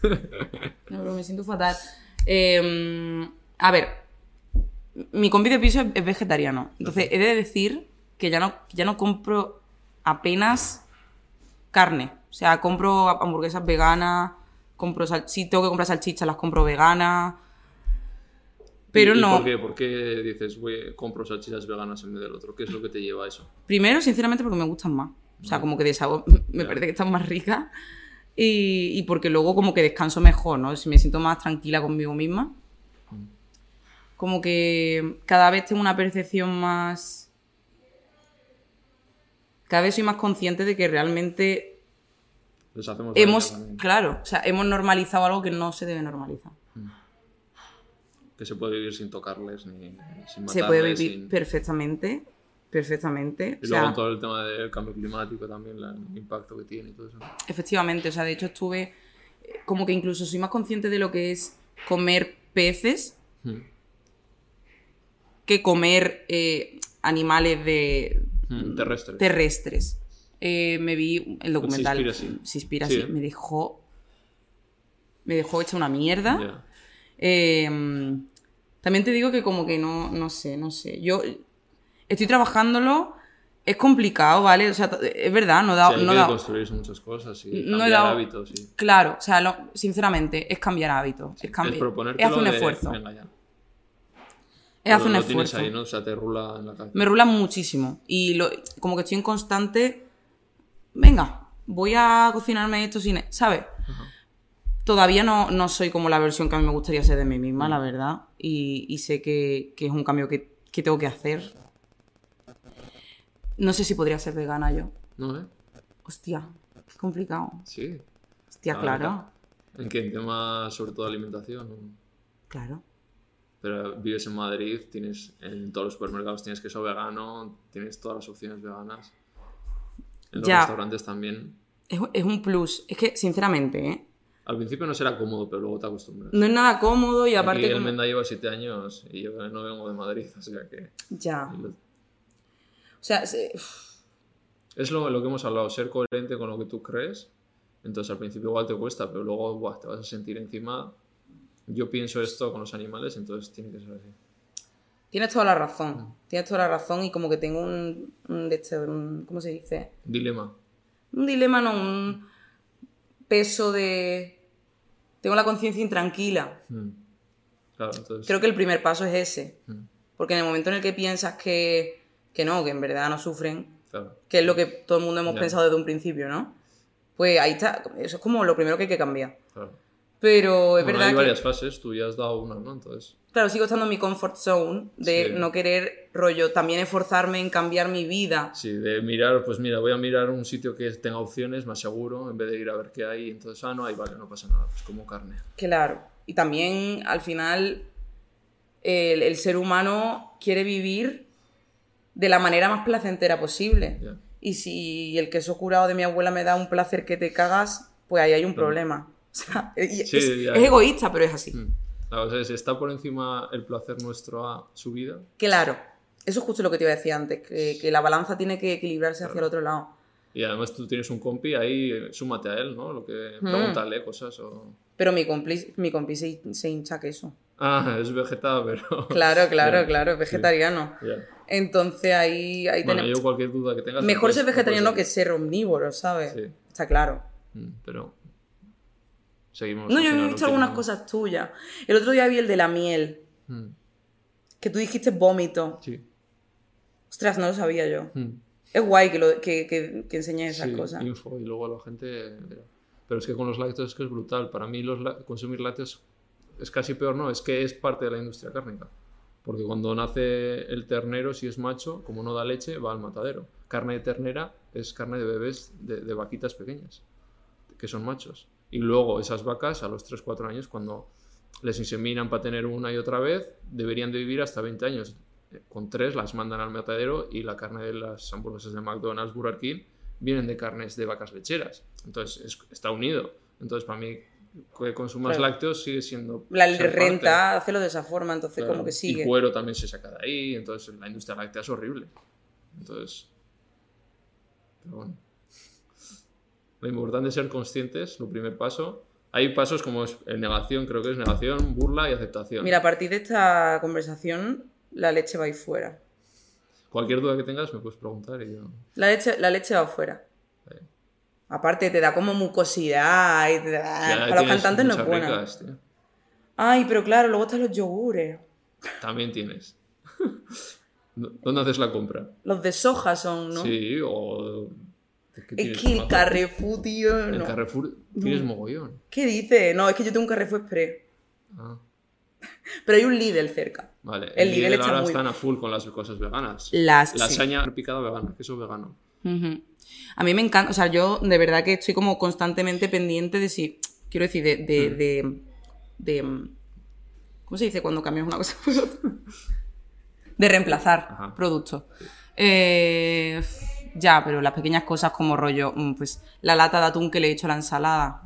No, pero me siento fatal. Eh, a ver, mi compi de piso es, es vegetariano. Entonces, he de decir que ya no, ya no compro apenas carne. O sea, compro hamburguesas veganas, compro sal- si tengo que comprar salchichas, las compro veganas. Pero ¿Y- y no. ¿por qué? ¿Por qué dices, voy, compro salchichas veganas en vez del otro? ¿Qué es lo que te lleva a eso? Primero, sinceramente, porque me gustan más. O sea, como que de sabor me Ya. parece que están más ricas. Y, y porque luego como que descanso mejor, ¿no? Si me siento más tranquila conmigo misma. Como que cada vez tengo una percepción más... Cada vez soy más consciente de que realmente Les hacemos hemos... Claro, o sea, hemos normalizado algo que no se debe normalizar. Que se puede vivir sin tocarles ni sin matarles. Se puede vivir sin- perfectamente, perfectamente. Y O sea, luego todo el tema del cambio climático también, la- el impacto que tiene y todo eso. Efectivamente, o sea, de hecho estuve eh, como que incluso soy más consciente de lo que es comer peces Mm. que comer eh, animales de Mm, terrestres. terrestres. Eh, me vi el documental Seaspiracy. Seaspiracy, Sí, me dejó me dejó hecha una mierda. Eh, también te digo que como que no, no sé, no sé. Yo estoy trabajándolo, es complicado, ¿vale? O sea, es verdad, no da, Sí, hay no que da- construirse muchas cosas y No he cambiar dado- hábitos. Sí. Claro, o sea, lo- sinceramente, es cambiar hábitos. es, cambi- Es es hacer un esfuerzo. Venga, ya. Es hacer un esfuerzo. ahí, ¿no? O sea, te rula en la cabeza. Me rula muchísimo. Y lo- como que estoy en constante. Venga, voy a cocinarme esto sin. ¿Sabes? Todavía no, no soy como la versión que a mí me gustaría ser de mí misma, la verdad. Y, y sé que, que es un cambio que, que tengo que hacer. No sé si podría ser vegana yo. ¿No, eh? Hostia, qué complicado. Sí. Hostia, Ah, claro. ¿En qué? En tema, sobre todo, alimentación. Claro. Pero vives en Madrid, tienes en todos los supermercados tienes queso vegano, tienes todas las opciones veganas. En los Ya. restaurantes también. Es, es un plus. Es que, sinceramente, ¿eh? Al principio no será cómodo, pero luego te acostumbras. No es nada cómodo y Aquí aparte. el como- Menda lleva siete años y yo no vengo de Madrid, o sea que... Ya. O sea, se- Es lo, lo que hemos hablado, ser coherente con lo que tú crees. Entonces al principio igual te cuesta, pero luego buah, te vas a sentir encima. Yo pienso esto con los animales, entonces tiene que ser así. Tienes toda la razón. Tienes toda la razón y como que tengo un, este, un- ¿cómo se dice? Dilema. Un dilema, no, un peso de... Tengo la conciencia intranquila. Mm. Claro, entonces... Creo que el primer paso es ese. Mm, Porque en el momento en el que piensas que, que no, que en verdad no sufren, claro. que es lo que todo el mundo hemos pensado desde un principio, ¿no? Pues ahí está. Eso es como lo primero que hay que cambiar. claro. Pero es Bueno, verdad hay que... varias fases, tú ya has dado una, ¿no? Entonces... Claro, sigo estando en mi comfort zone de Sí. no querer rollo, también esforzarme en cambiar mi vida. Sí, de mirar, pues mira, voy a mirar un sitio que tenga opciones más seguro en vez de ir a ver qué hay. Entonces, ah, no hay, vale, no pasa nada, pues como carne. Claro. Y también, al final, el, el ser humano quiere vivir de la manera más placentera posible. Ya. Y si el queso curado de mi abuela me da un placer que te cagas, pues ahí hay un problema. O sea, Sí, es, es egoísta, pero es así. Mm. La cosa es, ¿está por encima el placer nuestro a su vida? Claro. Eso es justo lo que te iba a decir antes, que, que la balanza tiene que equilibrarse hacia el otro lado. Y además tú tienes un compi ahí, súmate a él, ¿no? Lo que Mm. pregúntale cosas o... Pero mi compi, mi compi se, se hincha queso. Ah, es vegeta, pero... Claro, claro, Ya, claro, es sí. vegetariano. Ya. Entonces ahí, ahí Bueno, tenemos... yo cualquier duda que tengas... Mejor ser vegetariano que ser omnívoro, ¿sabes? Sí. Está claro. mm, Pero... Seguimos... No, yo he visto algunas cosas tuyas. El otro día vi el de la miel, Mm, que tú dijiste vómito. Sí. Ostras, no lo sabía yo. Mm. Es guay que, lo, que, que, que enseñes esas Sí, cosas. info y luego la gente... mira. Pero es que con los lácteos es que es brutal. Para mí los consumir lácteos es casi peor, no, es que es parte de la industria cárnica. Porque cuando nace el ternero, si es macho, como no da leche, va al matadero. Carne de ternera es carne de bebés de, de vaquitas pequeñas, que son machos. Y luego esas vacas a los 3-4 años, cuando les inseminan para tener una y otra vez, deberían de vivir hasta 20 años. Con tres las mandan al matadero y la carne de las hamburguesas de McDonald's, Burger King, vienen de carnes de vacas lecheras. Entonces es- está unido. Entonces para mí que consumas Claro. lácteos sigue siendo... La renta, hacerlo de esa forma, entonces Claro. como que sigue. Y cuero también se saca de ahí, entonces la industria láctea es horrible. Entonces... Pero bueno. Lo importante es ser conscientes, lo primer paso. Hay pasos como es en negación, creo que es negación, burla y aceptación. Mira, a partir de esta conversación, la leche va a ir fuera. Cualquier duda que tengas me puedes preguntar y yo... La leche, la leche va fuera. Sí. Aparte, te da como mucosidad y te da- Ya Para los cantantes no es buena. ricas. Ay, pero claro, luego están los yogures. También tienes. ¿Dónde haces la compra? Los de soja son, ¿no? Sí, o... ¿qué Es que el? Carrefour, tío. El no. Carrefour tienes mogollón. ¿Qué dices? No, es que yo tengo un Carrefour Express. Ah, Pero hay un Lidl cerca. vale. El El Lidl Lidl está ahora muy- están a full con las cosas veganas. Las. sí. Lasaña picada vegana, queso vegano. A mí me encanta, o sea, yo de verdad que estoy como constantemente pendiente de si, quiero decir, de, de, de, de- ¿cómo se dice cuando cambias una cosa por otra? De reemplazar Ajá. productos. Eh, ya, pero las pequeñas cosas como rollo, mm, pues la lata de atún que le he hecho a la ensalada.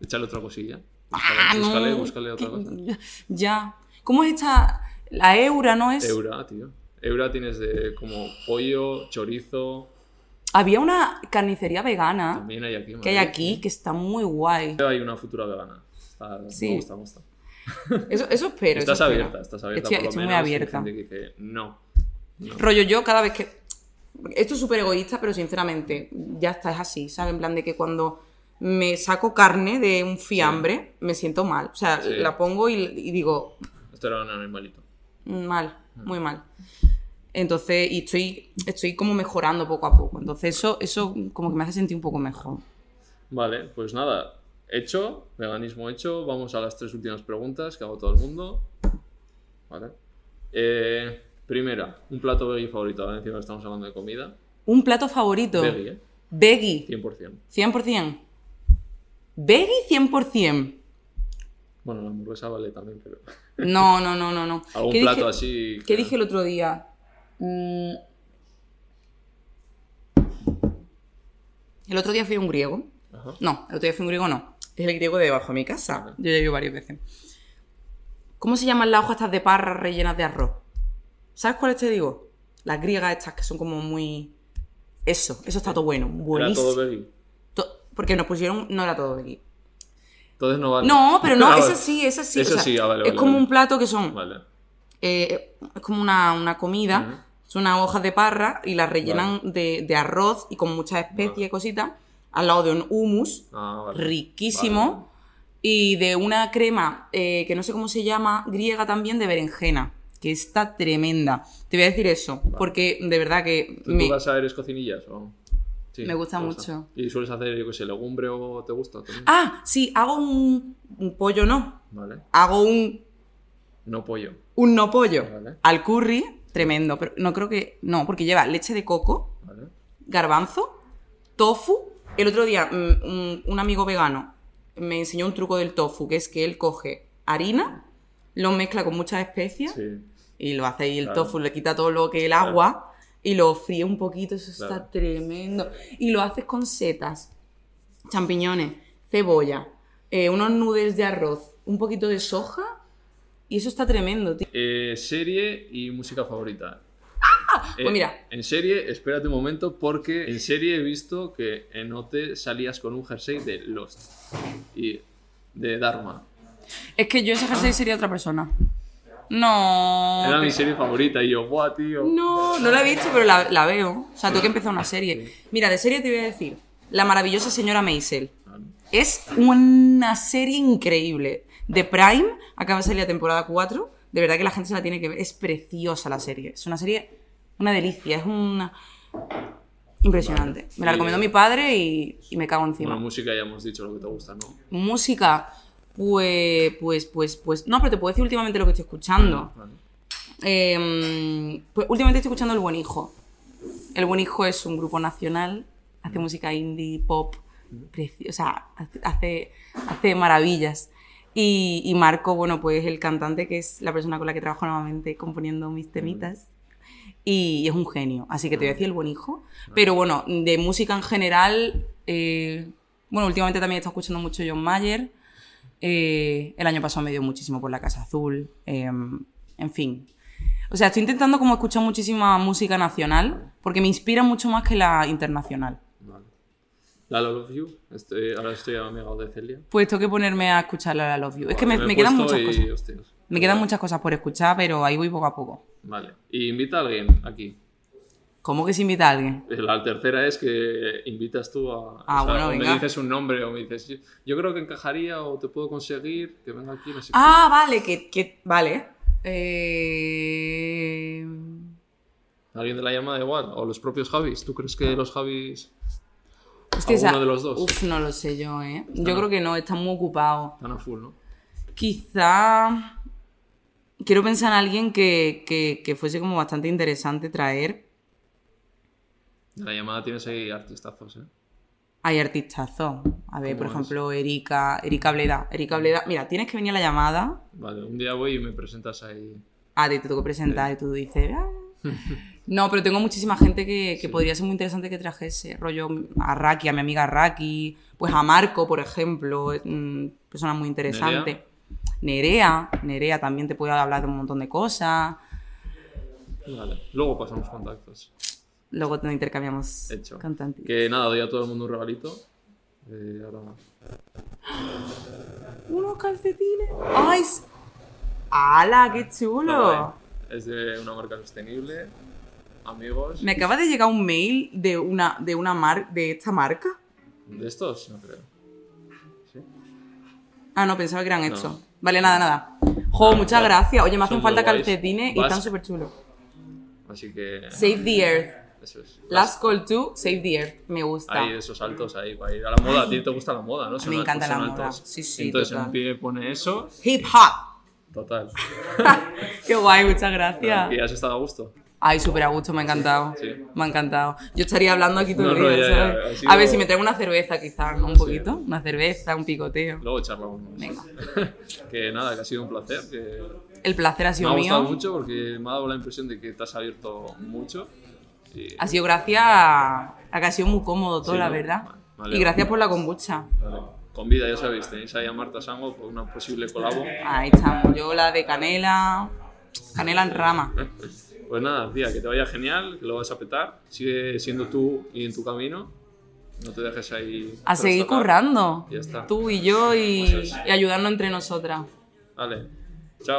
Échale otra cosilla. Ah, Búscale, no. búscale otra cosa. Ya. ¿Cómo es esta? La eura, ¿no es? Eura, tío. Eura tienes de como pollo, chorizo. Había una carnicería vegana También hay aquí. que hay aquí que está muy guay. Hay una futura vegana. Está- Sí. Me gusta, me gusta. Eso, eso espero. estás eso espero. abierta, estás abierta. Estoy, por lo estoy muy menos, y hay abierta. que dice, no. Rollo, yo cada vez que. Esto es súper egoísta, pero sinceramente, ya está, es así, ¿sabes? En plan de que cuando me saco carne de un fiambre, me siento mal. O sea, Sí. la pongo y, y digo, Esto era un animalito. mal, Mm. muy mal. Entonces, y estoy, estoy como mejorando poco a poco. Entonces, eso, eso como que me hace sentir un poco mejor. Vale, pues nada. Hecho, veganismo hecho. Vamos a las tres últimas preguntas que hago todo el mundo. Vale. Eh, primera, un plato veggie favorito. Ahora encima estamos hablando de comida. Un plato favorito. Veggie, ¿eh? Veggie. 100%. 100%. Veggie 100%. Bueno, la hamburguesa vale también, pero... No, no, no, no, no. Algún ¿Qué plato dije- así... ¿Qué dije el otro día? Mm. El otro día fui a un griego. Ajá. No, el otro día fui a un griego no. Es el griego de debajo de mi casa. Yo ya he ido varias veces. ¿Cómo se llaman las hojas estas de parra rellenas de arroz? ¿Sabes cuáles te digo? Las griegas estas que son como muy... Eso, eso está todo bueno. Era Buenísimo. todo veggie. To- Porque nos pusieron... No era todo veggie. Entonces no vale. No, pero no, Ah, esa sí, esa sí. Eso o sea, sí, ah, vale, es como vale. un plato que son... Vale. eh, es como una, una comida, Ujú. son unas hojas de parra y las rellenan de, de arroz y con muchas especies y cositas, al lado de un hummus Ah, riquísimo y de una crema eh, que no sé cómo se llama, griega también, de berenjena, que está tremenda. Te voy a decir eso, porque de verdad que ¿Tú, me- vas a eres cocinillas o...? Sí, Me gusta mucho. ¿Y sueles hacer, yo qué sé, legumbre o te gusta también? Ah, sí, hago un, un pollo no, Vale. hago un, No pollo. un no pollo Vale. al curry, tremendo, pero no creo que, no, porque lleva leche de coco, Vale. garbanzo, tofu. El otro día mm, un, un amigo vegano me enseñó un truco del tofu, que es que él coge harina, lo mezcla con muchas especias Sí. y lo hace y el Claro. tofu le quita todo lo que el agua y lo fríe un poquito, eso está tremendo. Y lo haces con setas, champiñones, cebolla, eh, unos noodles de arroz, un poquito de soja y eso está tremendo, tío. Eh, serie y música favorita. Eh, pues mira. En serie, espérate un momento, porque en serie he visto que en OT salías con un jersey de Lost y de Dharma. Es que yo ese jersey sería otra persona. No. Era mi serie favorita y yo, ¡buah, tío! No, no la he visto, pero la, la veo. O sea, tengo que empezar una serie. Mira, de serie te voy a decir. La maravillosa señora Maisel. Es una serie increíble. De Prime, acaba de salir la temporada 4. De verdad que la gente se la tiene que ver. Es preciosa la serie. Es una serie, una delicia. Es una... Impresionante. Me la recomendó mi padre y, y me cago encima. Bueno, música ya hemos dicho lo que te gusta, ¿no? Música, pues, pues, pues, pues... No, pero te puedo decir últimamente lo que estoy escuchando. Vale. Eh, pues últimamente estoy escuchando El Buen Hijo. El Buen Hijo es un grupo nacional, hace música indie, pop, o sea, hace- hace, hace maravillas. Y, y Marco, bueno, pues el cantante, que es la persona con la que trabajo nuevamente componiendo mis temitas. Y es un genio, así que te voy a decir El Buen Hijo. Pero bueno, de música en general, eh, bueno, últimamente también he estado escuchando mucho John Mayer. Eh, el año pasado me dio muchísimo por la Casa Azul. eh, en fin. O sea, estoy intentando como escuchar muchísima música nacional porque me inspira mucho más que la internacional. Vale. La Love You, estoy, ahora estoy amigado de Celia. Pues tengo que ponerme a escuchar la Love You. Es que me, quedan muchas y, cosas. hostias. Me quedan muchas cosas por escuchar, pero ahí voy poco a poco. Vale. Y invita a alguien aquí. ¿Cómo que se invita a alguien? La tercera es que invitas tú a. Ah, bueno, venga. me dices un nombre o me dices, yo, yo creo que encajaría o te puedo conseguir que venga aquí, no sé qué. Ah, vale, que, que- vale. Eh... ¿Alguien de la llamada igual? ¿O los propios Javis? ¿Tú crees que los Javis... Hostia, ¿Alguno esa- de los dos? Uf, no lo sé yo, ¿eh? Están Yo a- creo que no, están muy ocupados. Están a full, ¿no? Quizá... Quiero pensar en alguien que, que, que fuese como bastante interesante traer. La llamada tienes ahí artistazos, ¿eh? Hay artistazos. A ver, por ejemplo, Erika, Erika Bleda. Erika Bleda. Mira, tienes que venir a la llamada. Vale, un día voy y me presentas ahí... Ah, te tengo que presentar y tú dices. "Ah". No, pero tengo muchísima gente que, que podría ser muy interesante que trajese. Rollo a Raki, a mi amiga Raki. Pues a Marco, por ejemplo. mm, persona muy interesante. Nerea. Nerea también te puede hablar de un montón de cosas. Vale, luego pasamos contactos. Luego te intercambiamos Hecho. cantantes. Que nada, doy a todo el mundo un regalito. Eh, ahora... Unos calcetines. ¡Ay! ¡Hala! ¡Qué chulo! Es de una marca sostenible. Amigos. Me acaba de llegar un mail de una, de una mar de esta marca. ¿De estos? No creo. ¿Sí? Ah, no, pensaba que eran No. estos. Vale, nada, nada. Jo, No, muchas no. gracias. Oye, me hacen falta calcetines y están súper chulos. Así que... Save the Earth. Eso es. Last call to Save the Earth. Me gusta. Hay esos saltos ahí para ir a la moda. A ti te gusta la moda, ¿no? Son Me altos, encanta la moda. altos. Sí, sí, Entonces total. un pie pone eso. Hip hop. Total. Qué guay, muchas gracias. ¿Y has estado a gusto? Ay, súper a gusto, me ha encantado. Sí. Me ha encantado. Yo estaría hablando aquí todo el no, día, A ver si me traigo una cerveza, quizás, ¿no? Un poquito. Una cerveza, un picoteo. Luego charlamos. Venga. que nada, que ha sido un placer. Que El placer ha me sido ha gustado mío. mucho porque me ha dado la impresión de que te has abierto mucho. Ha sido gracias a a que ha sido muy cómodo todo, Sí, la verdad. Vale, vale. y gracias por la kombucha. Con vida, ya sabéis, tenéis ahí a Marta Sango por una posible colabo. Ahí estamos. Yo la de canela. Canela en rama. Pues nada, tía, que te vaya genial, que lo vas a petar. Sigue siendo tú y en tu camino. No te dejes ahí. A seguir currando. Ya está. Tú y yo y, y ayudarnos entre nosotras. Vale. Chao.